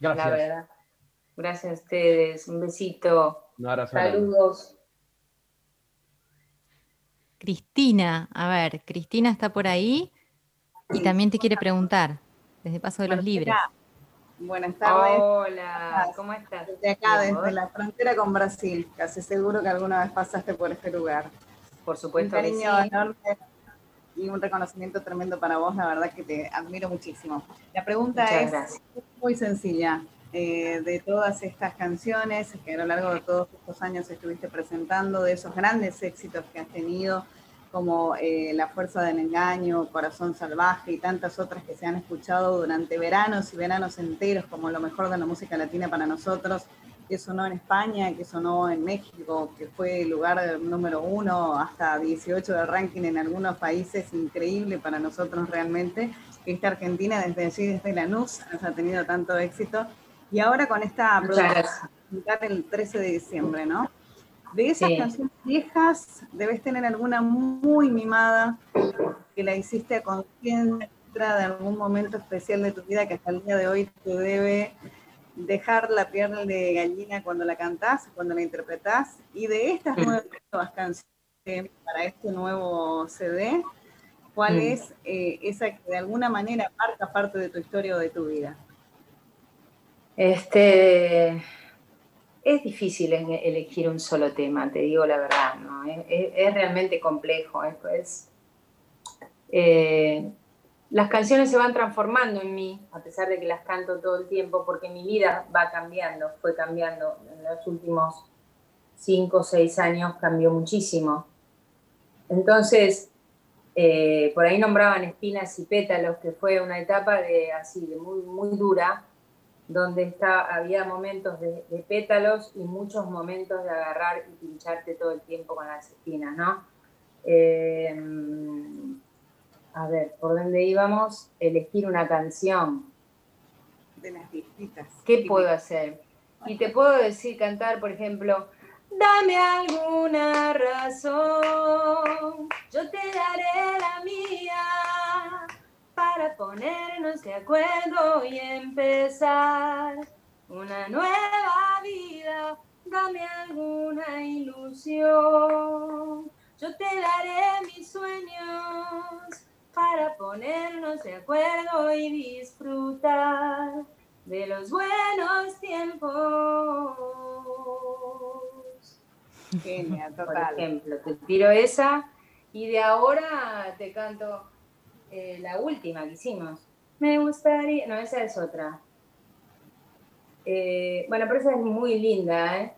Gracias. La verdad. Gracias a ustedes. Un besito. Saludos. Cristina, a ver, Cristina está por ahí y también te quiere preguntar, desde Paso de los Libres. Buenas tardes. Hola, ¿cómo estás? Desde acá, desde la frontera con Brasil, casi seguro que alguna vez pasaste por este lugar. Por supuesto. Un cariño enorme y un reconocimiento tremendo para vos, la verdad que te admiro muchísimo. La pregunta es muy sencilla. Eh, de todas estas canciones que a lo largo de todos estos años estuviste presentando, de esos grandes éxitos que has tenido, como eh, La Fuerza del Engaño, Corazón Salvaje y tantas otras que se han escuchado durante veranos y veranos enteros como lo mejor de la música latina para nosotros, que sonó en España, que sonó en México, que fue el lugar número uno hasta 18 del ranking en algunos países, increíble para nosotros realmente, que esta Argentina desde allí, desde Lanús, ha tenido tanto éxito y ahora con esta producción el 13 de diciembre, ¿no? De esas canciones viejas, debes tener alguna muy mimada que la hiciste a conciencia de algún momento especial de tu vida que hasta el día de hoy te debe dejar la piel de gallina cuando la cantás, cuando la interpretás. Y de estas nuevas canciones para este nuevo CD, ¿cuál mm. es eh, esa que de alguna manera marca parte de tu historia o de tu vida? Este, es difícil elegir un solo tema, te digo la verdad, es, realmente complejo. Eh, las canciones se van transformando en mí, a pesar de que las canto todo el tiempo, porque mi vida va cambiando, fue cambiando. En los últimos cinco o seis años cambió muchísimo. Entonces, eh, por ahí nombraban espinas y pétalos, que fue una etapa de así, muy, muy dura, donde está, había momentos de, pétalos y muchos momentos de agarrar y pincharte todo el tiempo con las espinas, ¿no? Em, a ver, ¿por dónde íbamos? Elegir una canción. De las distintas. ¿Qué puedo hacer? Y te puedo decir, cantar, por ejemplo, dame alguna razón, yo te daré la mía para ponernos de acuerdo y empezar una nueva vida. Dame alguna ilusión, yo te daré mis sueños para ponernos de acuerdo y disfrutar de los buenos tiempos. Genial, total. Por ejemplo, te tiro esa y de ahora te canto eh, la última que hicimos. Me gustaría, no, esa es otra. Eh, bueno, pero esa es muy linda, ¿eh?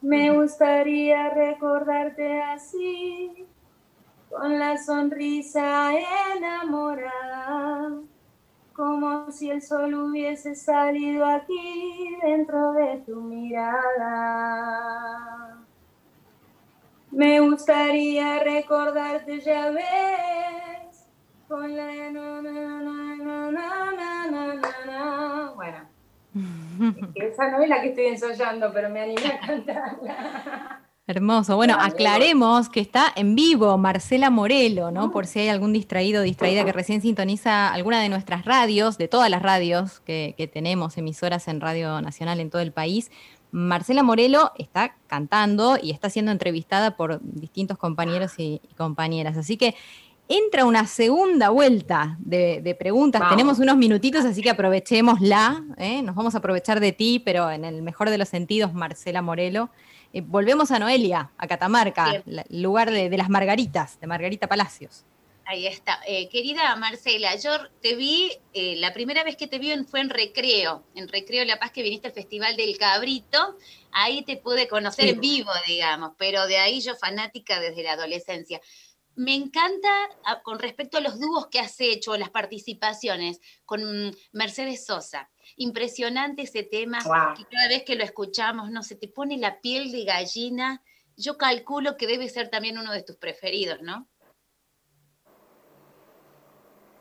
Me gustaría recordarte así, con la sonrisa enamorada, como si el sol hubiese salido aquí dentro de tu mirada. Me gustaría recordarte, ya ves. Bueno, esa no es la que estoy ensayando, pero me animé a cantarla. Hermoso. Bueno, aclaremos que está en vivo Marcela Morelo, ¿no? Por si hay algún distraído o distraída que recién sintoniza alguna de nuestras radios, de todas las radios que, que, tenemos, emisoras en Radio Nacional en todo el país. Marcela Morelo está cantando y está siendo entrevistada por distintos compañeros y, y compañeras. Así que entra una segunda vuelta de, de preguntas. Tenemos unos minutitos, así que aprovechémosla. ¿eh? Nos vamos a aprovechar de ti, pero en el mejor de los sentidos, Marcela Morelo. Eh, volvemos a Noelia, a Catamarca, el lugar de, de, las Margaritas, de Margarita Palacios. Ahí está. Eh, querida Marcela, yo te vi, la primera vez que te vi fue en Recreo, en Recreo La Paz, que viniste al Festival del Cabrito. Ahí te pude conocer sí. en vivo, digamos, pero de ahí yo fanática desde la adolescencia. Me encanta ah, con respecto a los dúos que has hecho, las participaciones con Mercedes Sosa. Impresionante ese tema, wow. que cada vez que lo escuchamos, no se te pone la piel de gallina. Yo calculo que debe ser también uno de tus preferidos, ¿no?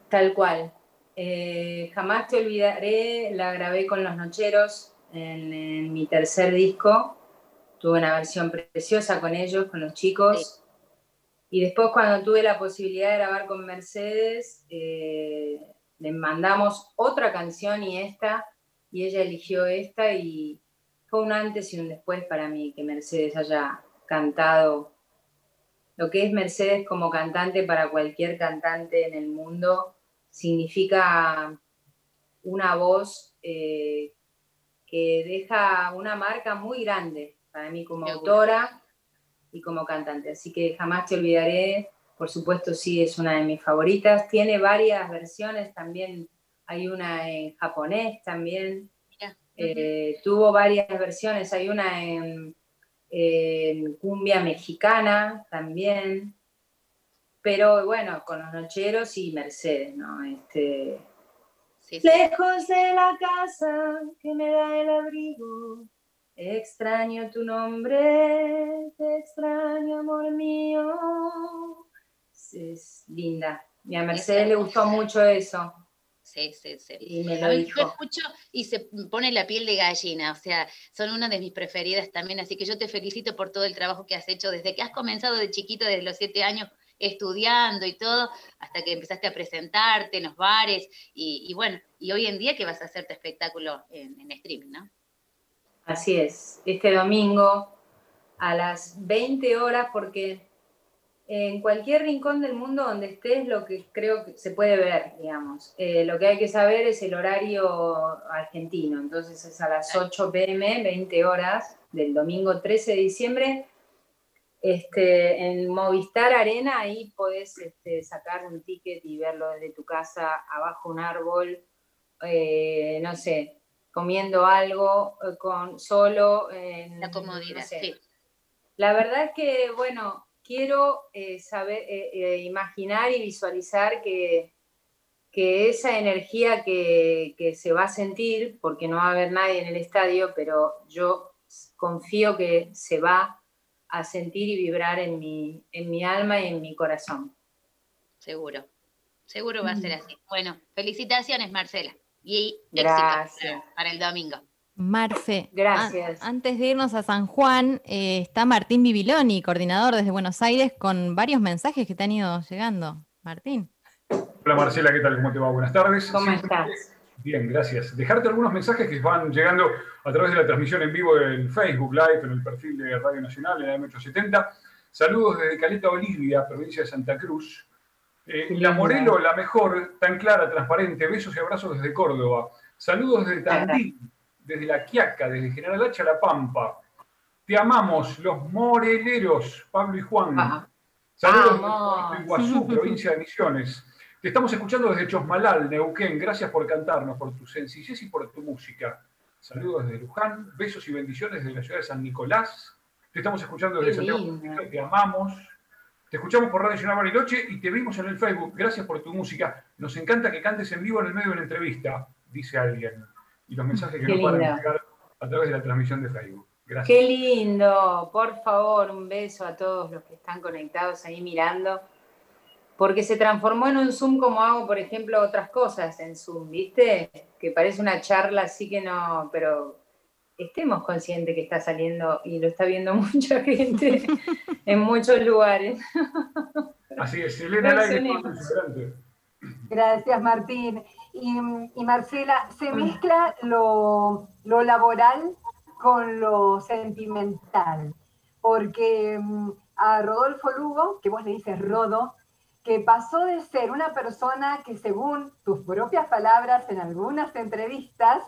Tal cual. Eh, jamás te olvidaré, la grabé con los Nocheros en, en, mi tercer disco. Tuve una versión preciosa con ellos, con los chicos. Sí. Y después cuando tuve la posibilidad de grabar con Mercedes, eh, le mandamos otra canción y esta, y ella eligió esta y fue un antes y un después para mí que Mercedes haya cantado lo que es Mercedes como cantante para cualquier cantante en el mundo. Significa una voz eh, que deja una marca muy grande para mí como autora y como cantante. Así que jamás te olvidaré, por supuesto sí es una de mis favoritas. Tiene varias versiones, también hay una en japonés también. Yeah. Eh, tuvo varias versiones, hay una en, en, cumbia mexicana también. Pero bueno, con los nocheros y Mercedes, ¿no? Este, sí, sí. Lejos de la casa que me da el abrigo, Extraño tu nombre, te extraño, amor mío. Es linda. Y a Mercedes le gustó mucho eso. Sí, sí, sí. Y me lo dijo. Yo escucho y se pone la piel de gallina, o sea, son una de mis preferidas también, así que yo te felicito por todo el trabajo que has hecho desde que has comenzado de chiquito, desde los siete años, estudiando y todo, hasta que empezaste a presentarte en los bares, y, y bueno, y hoy en día que vas a hacer tu espectáculo en, en streaming, ¿no? Así es, este domingo a las 20 horas, porque en cualquier rincón del mundo donde estés, lo que creo que se puede ver, digamos. Eh, lo que hay que saber es el horario argentino, entonces es a las 8 pm, 20 horas del domingo 13 de diciembre. Este, en Movistar Arena, ahí podés este, sacar un ticket y verlo desde tu casa, abajo un árbol, eh, no sé, comiendo algo eh, con solo en la comodidad. No sé. sí. La verdad es que, bueno, quiero eh, saber, eh, eh, imaginar y visualizar que, que esa energía que, que, se va a sentir, porque no va a haber nadie en el estadio, pero yo confío que se va a sentir y vibrar en mi, en mi alma y en mi corazón. Seguro, seguro va a ser así. Bueno, felicitaciones Marcela y Gracias. para, el domingo. Marce, Gracias. antes de irnos a San Juan, eh, está Martín Bibiloni, coordinador desde Buenos Aires, con varios mensajes que te han ido llegando. Martín. Hola Marcela, ¿qué tal? ¿Cómo te va? Buenas tardes. ¿Cómo estás? Bien, gracias. Dejarte algunos mensajes que van llegando a través de la transmisión en vivo en Facebook Live, en el perfil de Radio Nacional, en la M870. Saludos desde Caleta, Bolivia, provincia de Santa Cruz. Eh, la Morelo, la mejor, tan clara, transparente. Besos y abrazos desde Córdoba. Saludos desde Tandil, desde La Quiaca, desde General Hacha La Pampa. Te amamos, los moreleros, Pablo y Juan. Saludos desde Iguazú, provincia de Misiones. Te estamos escuchando desde Chosmalal, Neuquén. Gracias por cantarnos, por tu sencillez y por tu música. Saludos desde Luján. Besos y bendiciones desde la ciudad de San Nicolás. Te estamos escuchando desde Santiago. Te amamos. Te escuchamos por Radio Nacional Bariloche y te vimos en el Facebook. Gracias por tu música. Nos encanta que cantes en vivo en el medio de la entrevista, dice alguien. Y los mensajes que nos paran de llegar a través de la transmisión de Facebook. Gracias. Qué lindo. Por favor, un beso a todos los que están conectados ahí mirando porque se transformó en un Zoom como hago, por ejemplo, otras cosas en Zoom, ¿viste? Que parece una charla así que no, pero estemos conscientes que está saliendo y lo está viendo *laughs* mucha gente en muchos lugares. Así es, Elena Gracias, Martín. Y, Marcela, se mezcla lo, lo, laboral con lo sentimental, porque mm, a Rodolfo Lugo, que vos le dices Rodo, que pasó de ser una persona que según tus propias palabras en algunas entrevistas,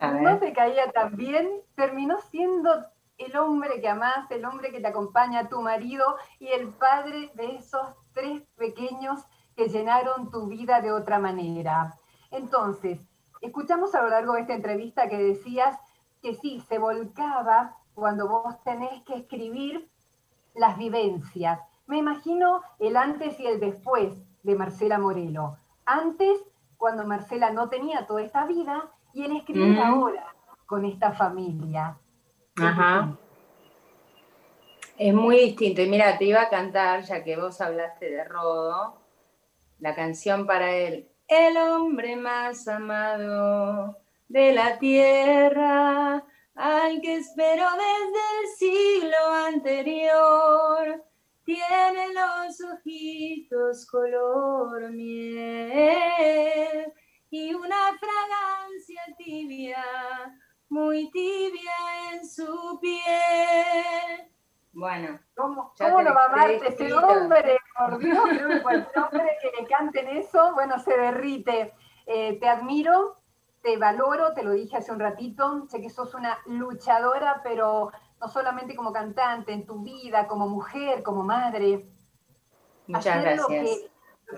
no te caía tan bien, terminó siendo el hombre que amás, el hombre que te acompaña, tu marido y el padre de esos tres pequeños que llenaron tu vida de otra manera. Entonces, escuchamos a lo largo de esta entrevista que decías que sí, se volcaba cuando vos tenés que escribir las vivencias, me imagino el antes y el después de Marcela Morelo. Antes, cuando Marcela no tenía toda esta vida, y el escribir mm. ahora con esta familia. Ajá. Es muy distinto. Y mira, te iba a cantar, ya que vos hablaste de Rodo, la canción para él. El hombre más amado de la tierra, al que espero desde el siglo anterior tiene los ojitos color miel y una fragancia tibia, muy tibia en su piel. Bueno, ¿cómo, ¿cómo no va a amarte ese hombre? Por Dios, cualquier hombre que le canten eso, bueno, se derrite. Eh, te admiro, te valoro, te lo dije hace un ratito, sé que sos una luchadora, pero no solamente como cantante, en tu vida, como mujer, como madre. Muchas gracias. Lo que,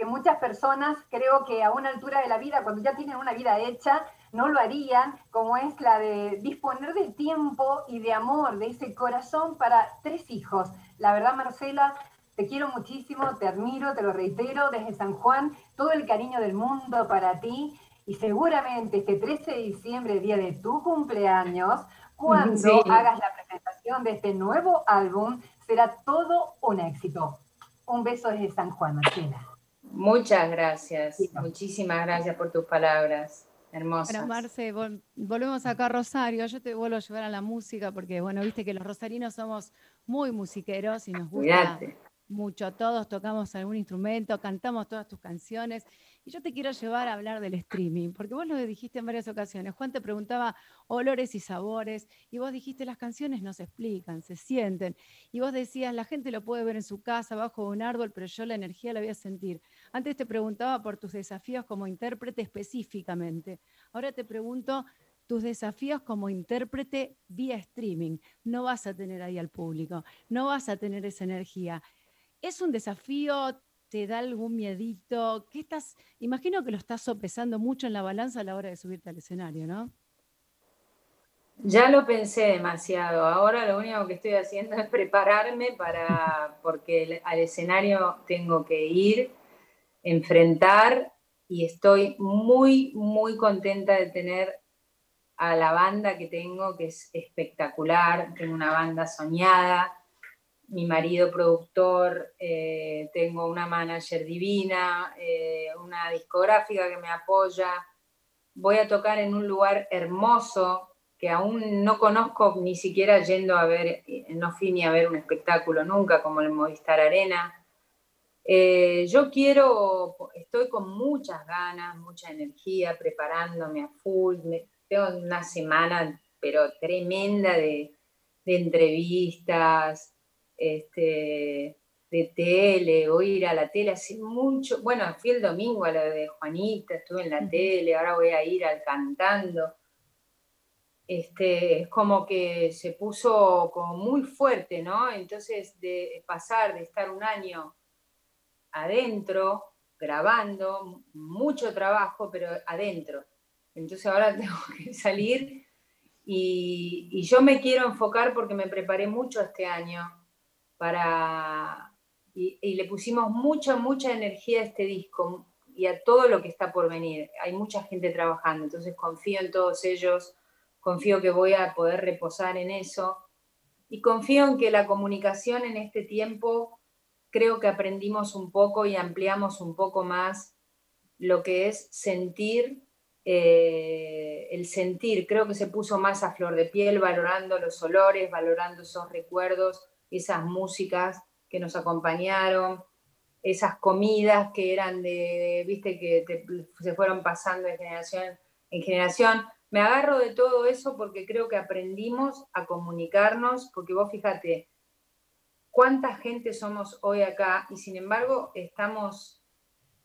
muchas personas creo que a una altura de la vida, cuando ya tienen una vida hecha, no lo harían, como es la de disponer de tiempo y de amor, de ese corazón para tres hijos. La verdad, Marcela, te quiero muchísimo, te admiro, te lo reitero desde San Juan, todo el cariño del mundo para ti y seguramente este 13 de diciembre, día de tu cumpleaños, cuando hagas la presentación de este nuevo álbum, será todo un éxito. Un beso desde San Juan, Marcela. Muchas gracias, muchísimas gracias por tus palabras. Hermosas. Bueno, Marce, volvemos acá a Rosario. Yo te vuelvo a llevar a la música porque, bueno, viste que los rosarinos somos muy musiqueros y nos gusta mucho. Todos tocamos algún instrumento, cantamos todas tus canciones y yo te quiero llevar a hablar del streaming, porque vos lo dijiste en varias ocasiones. Juan te preguntaba olores y sabores, y vos dijiste las canciones no se explican, se sienten. Y vos decías, la gente lo puede ver en su casa, bajo un árbol, pero yo la energía la voy a sentir. Antes te preguntaba por tus desafíos como intérprete específicamente. Ahora te pregunto tus desafíos como intérprete vía streaming. No vas a tener ahí al público, no vas a tener esa energía. Es un desafío, te da algún miedito? ¿Qué estás? Imagino que lo estás sopesando mucho en la balanza a la hora de subirte al escenario, ¿no? Ya lo pensé demasiado. Ahora lo único que estoy haciendo *laughs* es prepararme para, porque al escenario tengo que ir, enfrentar y estoy muy, muy contenta de tener a la banda que tengo, que es espectacular. Tengo una banda soñada, mi marido productor, eh, tengo una manager divina, eh, una discográfica que me apoya. Voy a tocar en un lugar hermoso que aún no conozco ni siquiera yendo a ver, no fui ni a ver un espectáculo nunca como el Movistar Arena. Eh, yo quiero, estoy con muchas ganas, mucha energía, preparándome a full. tengo una semana, pero tremenda de, de entrevistas, este, de tele, o ir a la tele hace mucho. Bueno, fui el domingo a la de Juanita, estuve en la tele, ahora voy a ir al cantando. Este, es como que se puso como muy fuerte, ¿no? Entonces, de pasar de estar un año adentro, grabando, mucho trabajo, pero adentro. Entonces ahora *laughs* tengo que salir y, yo me quiero enfocar porque me preparé mucho este año para... Y, y, le pusimos mucha, mucha energía a este disco y a todo lo que está por venir. Hay mucha gente trabajando, entonces confío en todos ellos, confío que voy a poder reposar en eso y confío en que la comunicación en este tiempo creo que aprendimos un poco y ampliamos un poco más lo que es sentir, eh, el sentir, creo que se puso más a flor de piel, valorando los olores, valorando esos recuerdos, esas músicas que nos acompañaron, esas comidas que eran de, viste, que se fueron pasando de generación en generación. Me agarro de todo eso porque creo que aprendimos a comunicarnos, porque vos fíjate, cuánta gente somos hoy acá y sin embargo estamos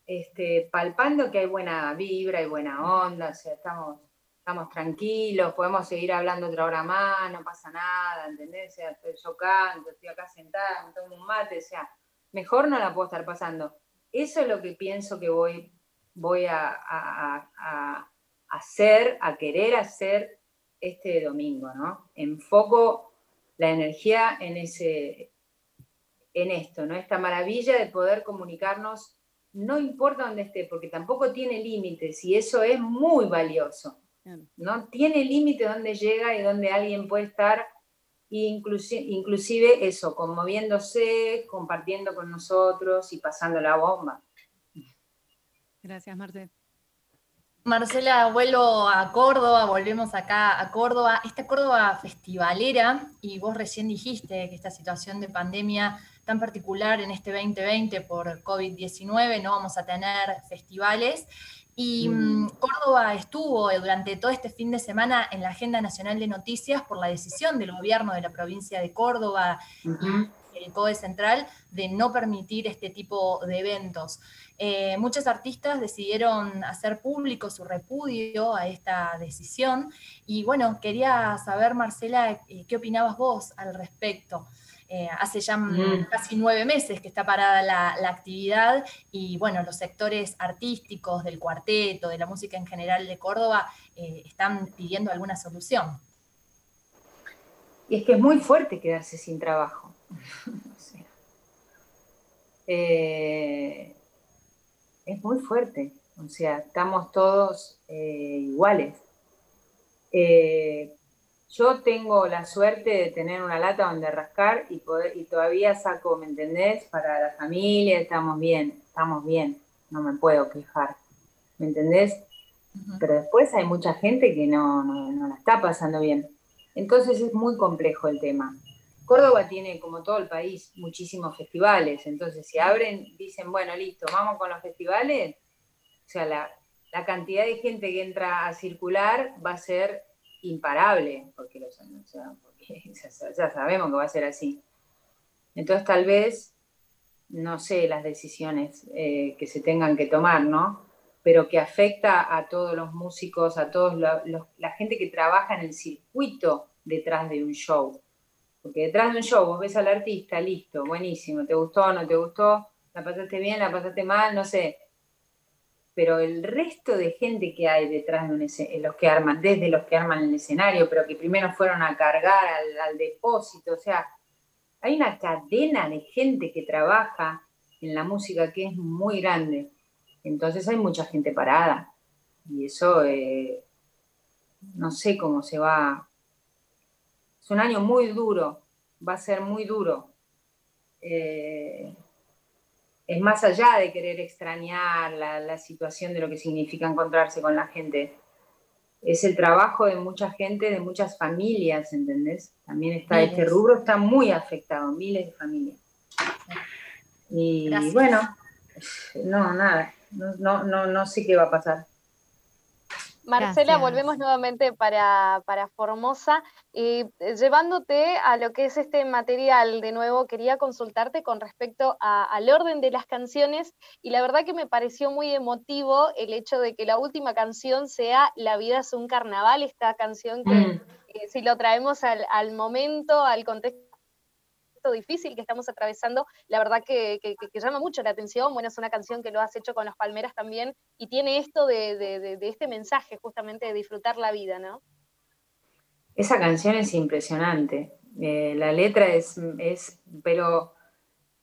este, palpando que hay buena vibra, y buena onda, o sea, estamos, estamos tranquilos, podemos seguir hablando otra hora más, no pasa nada, ¿entendés? O sea, yo canto, estoy acá sentada, me tomo un mate, o sea, mejor no la puedo estar pasando. Eso es lo que pienso que voy, voy a, a hacer, a querer hacer este domingo, ¿no? Enfoco la energía en ese, en esto, ¿no? Esta maravilla de poder comunicarnos, no importa dónde esté, porque tampoco tiene límites y eso es muy valioso. ¿no? Tiene límite dónde llega y dónde alguien puede estar, inclusive, inclusive eso, conmoviéndose, compartiendo con nosotros y pasando la bomba. Gracias, Marcela. Marcela, vuelvo a Córdoba, volvemos acá a Córdoba, esta Córdoba festivalera, y vos recién dijiste que esta situación de pandemia tan particular en este 2020 por COVID-19, no vamos a tener festivales. Y mm. Mm, Córdoba estuvo durante todo este fin de semana en la agenda nacional de noticias por la decisión del gobierno de la provincia de Córdoba y el COE Central de no permitir este tipo de eventos. Eh, muchos artistas decidieron hacer público su repudio a esta decisión y bueno, quería saber, Marcela, eh, qué opinabas vos al respecto. Eh, hace ya casi nueve meses que está parada la, actividad y bueno, los sectores artísticos del cuarteto, de la música en general de Córdoba, eh, están pidiendo alguna solución. Y es que es muy fuerte quedarse sin trabajo. *laughs* Eh, es muy fuerte. O sea, estamos todos iguales. Yo tengo la suerte de tener una lata donde rascar y, poder, y todavía saco, ¿me entendés? Para la familia, estamos bien, estamos bien, no me puedo quejar, ¿me entendés? Pero después hay mucha gente que no, no, la está pasando bien. Entonces es muy complejo el tema. Córdoba tiene, como todo el país, muchísimos festivales. Entonces, si abren, dicen, bueno, listo, vamos con los festivales, o sea, la, la cantidad de gente que entra a circular va a ser imparable, porque, los, *laughs* ya, sabemos que va a ser así. Entonces tal vez, no sé las decisiones eh, que se tengan que tomar, ¿no? Pero que afecta a todos los músicos, a todos la gente que trabaja en el circuito detrás de un show. Porque detrás de un show vos ves al artista, listo, buenísimo, te gustó, no te gustó, la pasaste bien, la pasaste mal, no sé, pero el resto de gente que hay detrás de un escenario, los que arman, desde los que arman el escenario, pero que primero fueron a cargar al, depósito, o sea, hay una cadena de gente que trabaja en la música que es muy grande. Entonces hay mucha gente parada. Y eso, eh, no sé cómo se va. Es un año muy duro, va a ser muy duro. eh, es más allá de querer extrañar la, situación de lo que significa encontrarse con la gente. Es el trabajo de mucha gente, de muchas familias, ¿entendés? También está este rubro, está muy afectado, miles de familias. Y bueno, no, nada, no, no, no sé qué va a pasar. Marcela, volvemos nuevamente para, Formosa. Y eh, llevándote a lo que es este material, de nuevo quería consultarte con respecto al orden de las canciones y la verdad que me pareció muy emotivo el hecho de que la última canción sea La vida es un carnaval, esta canción que mm. eh, si lo traemos al, al momento, al contexto difícil que estamos atravesando, la verdad que, llama mucho la atención. Bueno, es una canción que lo has hecho con los Palmeras también y tiene esto de, este mensaje justamente de disfrutar la vida, ¿no? Esa canción es impresionante. Eh, la letra es, es pero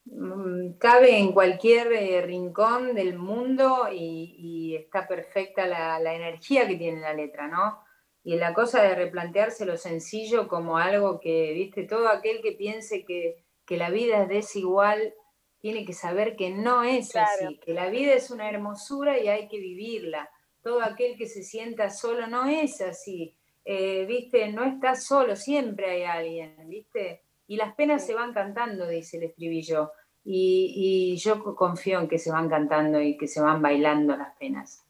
mm, cabe en cualquier eh, rincón del mundo y, está perfecta la, la, energía que tiene la letra, ¿no? Y la cosa de replantearse lo sencillo como algo que, viste, todo aquel que piense que, la vida es desigual, tiene que saber que no es así, que la vida es una hermosura y hay que vivirla. Todo aquel que se sienta solo no es así, eh, viste, no está solo, siempre hay alguien, viste. Y las penas se van cantando, dice el estribillo. Y, y yo confío en que se van cantando y que se van bailando las penas.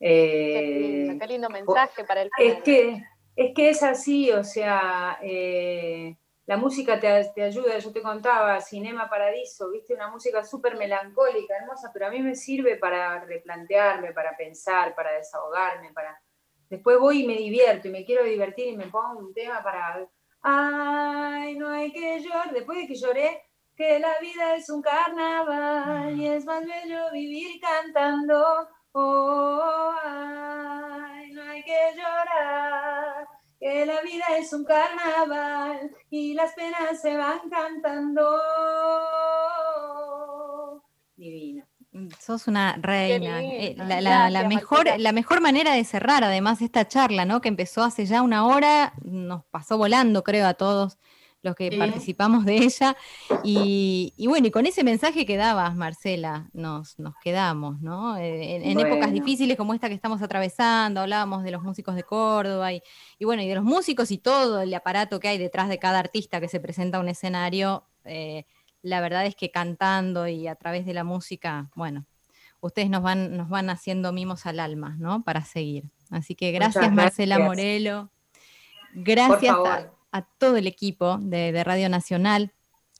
Eh, qué, lindo, mensaje para el es que Es que es así, o sea, eh, la música te, te, ayuda, yo te contaba, Cinema Paradiso, viste, una música súper melancólica, hermosa, pero a mí me sirve para replantearme, para pensar, para desahogarme, para... Después voy y me divierto y me quiero divertir y me pongo un tema para... Ay, no hay que llorar, después de que lloré, que la vida es un carnaval y es más bello vivir cantando Oh, no hay que llorar, que la vida es un carnaval y las penas se van cantando. Divino. Sos una reina. Eh, la, mejor, la mejor manera de cerrar, además, esta charla, ¿no? Que empezó hace ya una hora, nos pasó volando, creo, a todos los que participamos de ella. Y, bueno, y con ese mensaje que dabas, Marcela, nos, nos quedamos, ¿no? Eh, en, épocas difíciles como esta que estamos atravesando, hablábamos de los músicos de Córdoba y, bueno, y de los músicos y todo el aparato que hay detrás de cada artista que se presenta a un escenario. Eh, la verdad es que cantando y a través de la música, bueno, ustedes nos van, nos van haciendo mimos al alma, ¿no? Para seguir. Así que gracias, Marcela Morelo. Gracias a todo el equipo de, Radio Nacional.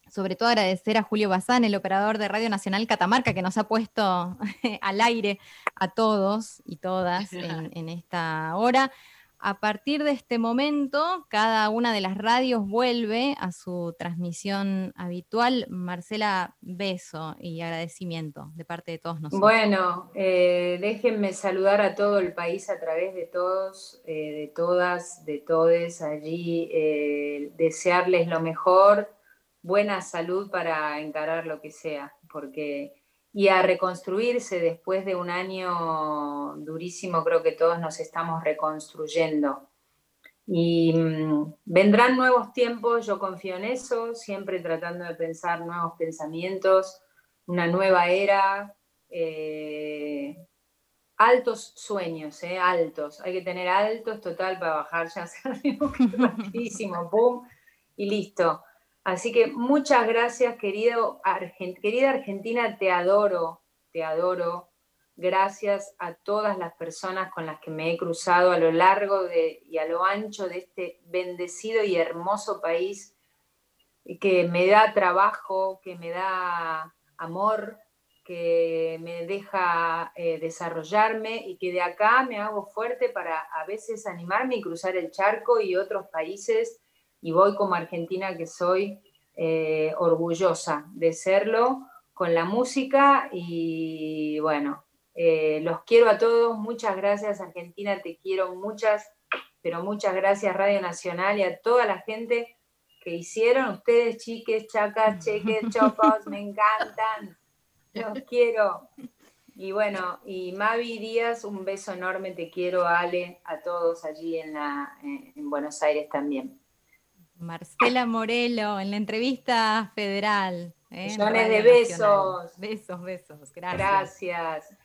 Sobre todo agradecer a Julio Bazán, el operador de Radio Nacional Catamarca, que nos ha puesto *laughs* al aire a todos y todas *laughs* en esta hora. A partir de este momento, cada una de las radios vuelve a su transmisión habitual. Marcela, beso y agradecimiento de parte de todos nosotros. Bueno, eh, déjenme saludar a todo el país a través de todos, eh, de todas, de todes allí, eh, desearles lo mejor, buena salud para encarar lo que sea, porque y a reconstruirse después de un año durísimo, creo que todos nos estamos reconstruyendo. Y mm, vendrán nuevos tiempos, yo confío en eso, siempre tratando de pensar nuevos pensamientos, una nueva era, eh, altos sueños, eh, altos, hay que tener altos total para bajar ya *laughs* *laughs* rapidísimo, boom, y listo. Así que muchas gracias, querido, querida Argentina, te adoro, te adoro. Gracias a todas las personas con las que me he cruzado a lo largo de, y a lo ancho de este bendecido y hermoso país que me da trabajo, que me da amor, que me deja eh, desarrollarme y que de acá me hago fuerte para a veces animarme y cruzar el charco y otros países y voy como argentina que soy eh, orgullosa de serlo con la música y bueno, eh, los quiero a todos, muchas gracias Argentina, te quiero muchas, pero muchas gracias Radio Nacional y a toda la gente que hicieron, ustedes chiques, chacas, cheques, *laughs* chopos, me encantan, los quiero. Y bueno, y Mavi Díaz, un beso enorme, te quiero, Ale, a todos allí en, la, en Buenos Aires también. Marcela Morelo, en la entrevista federal. ¿eh? Millones de besos. Besos, besos. Gracias. Gracias.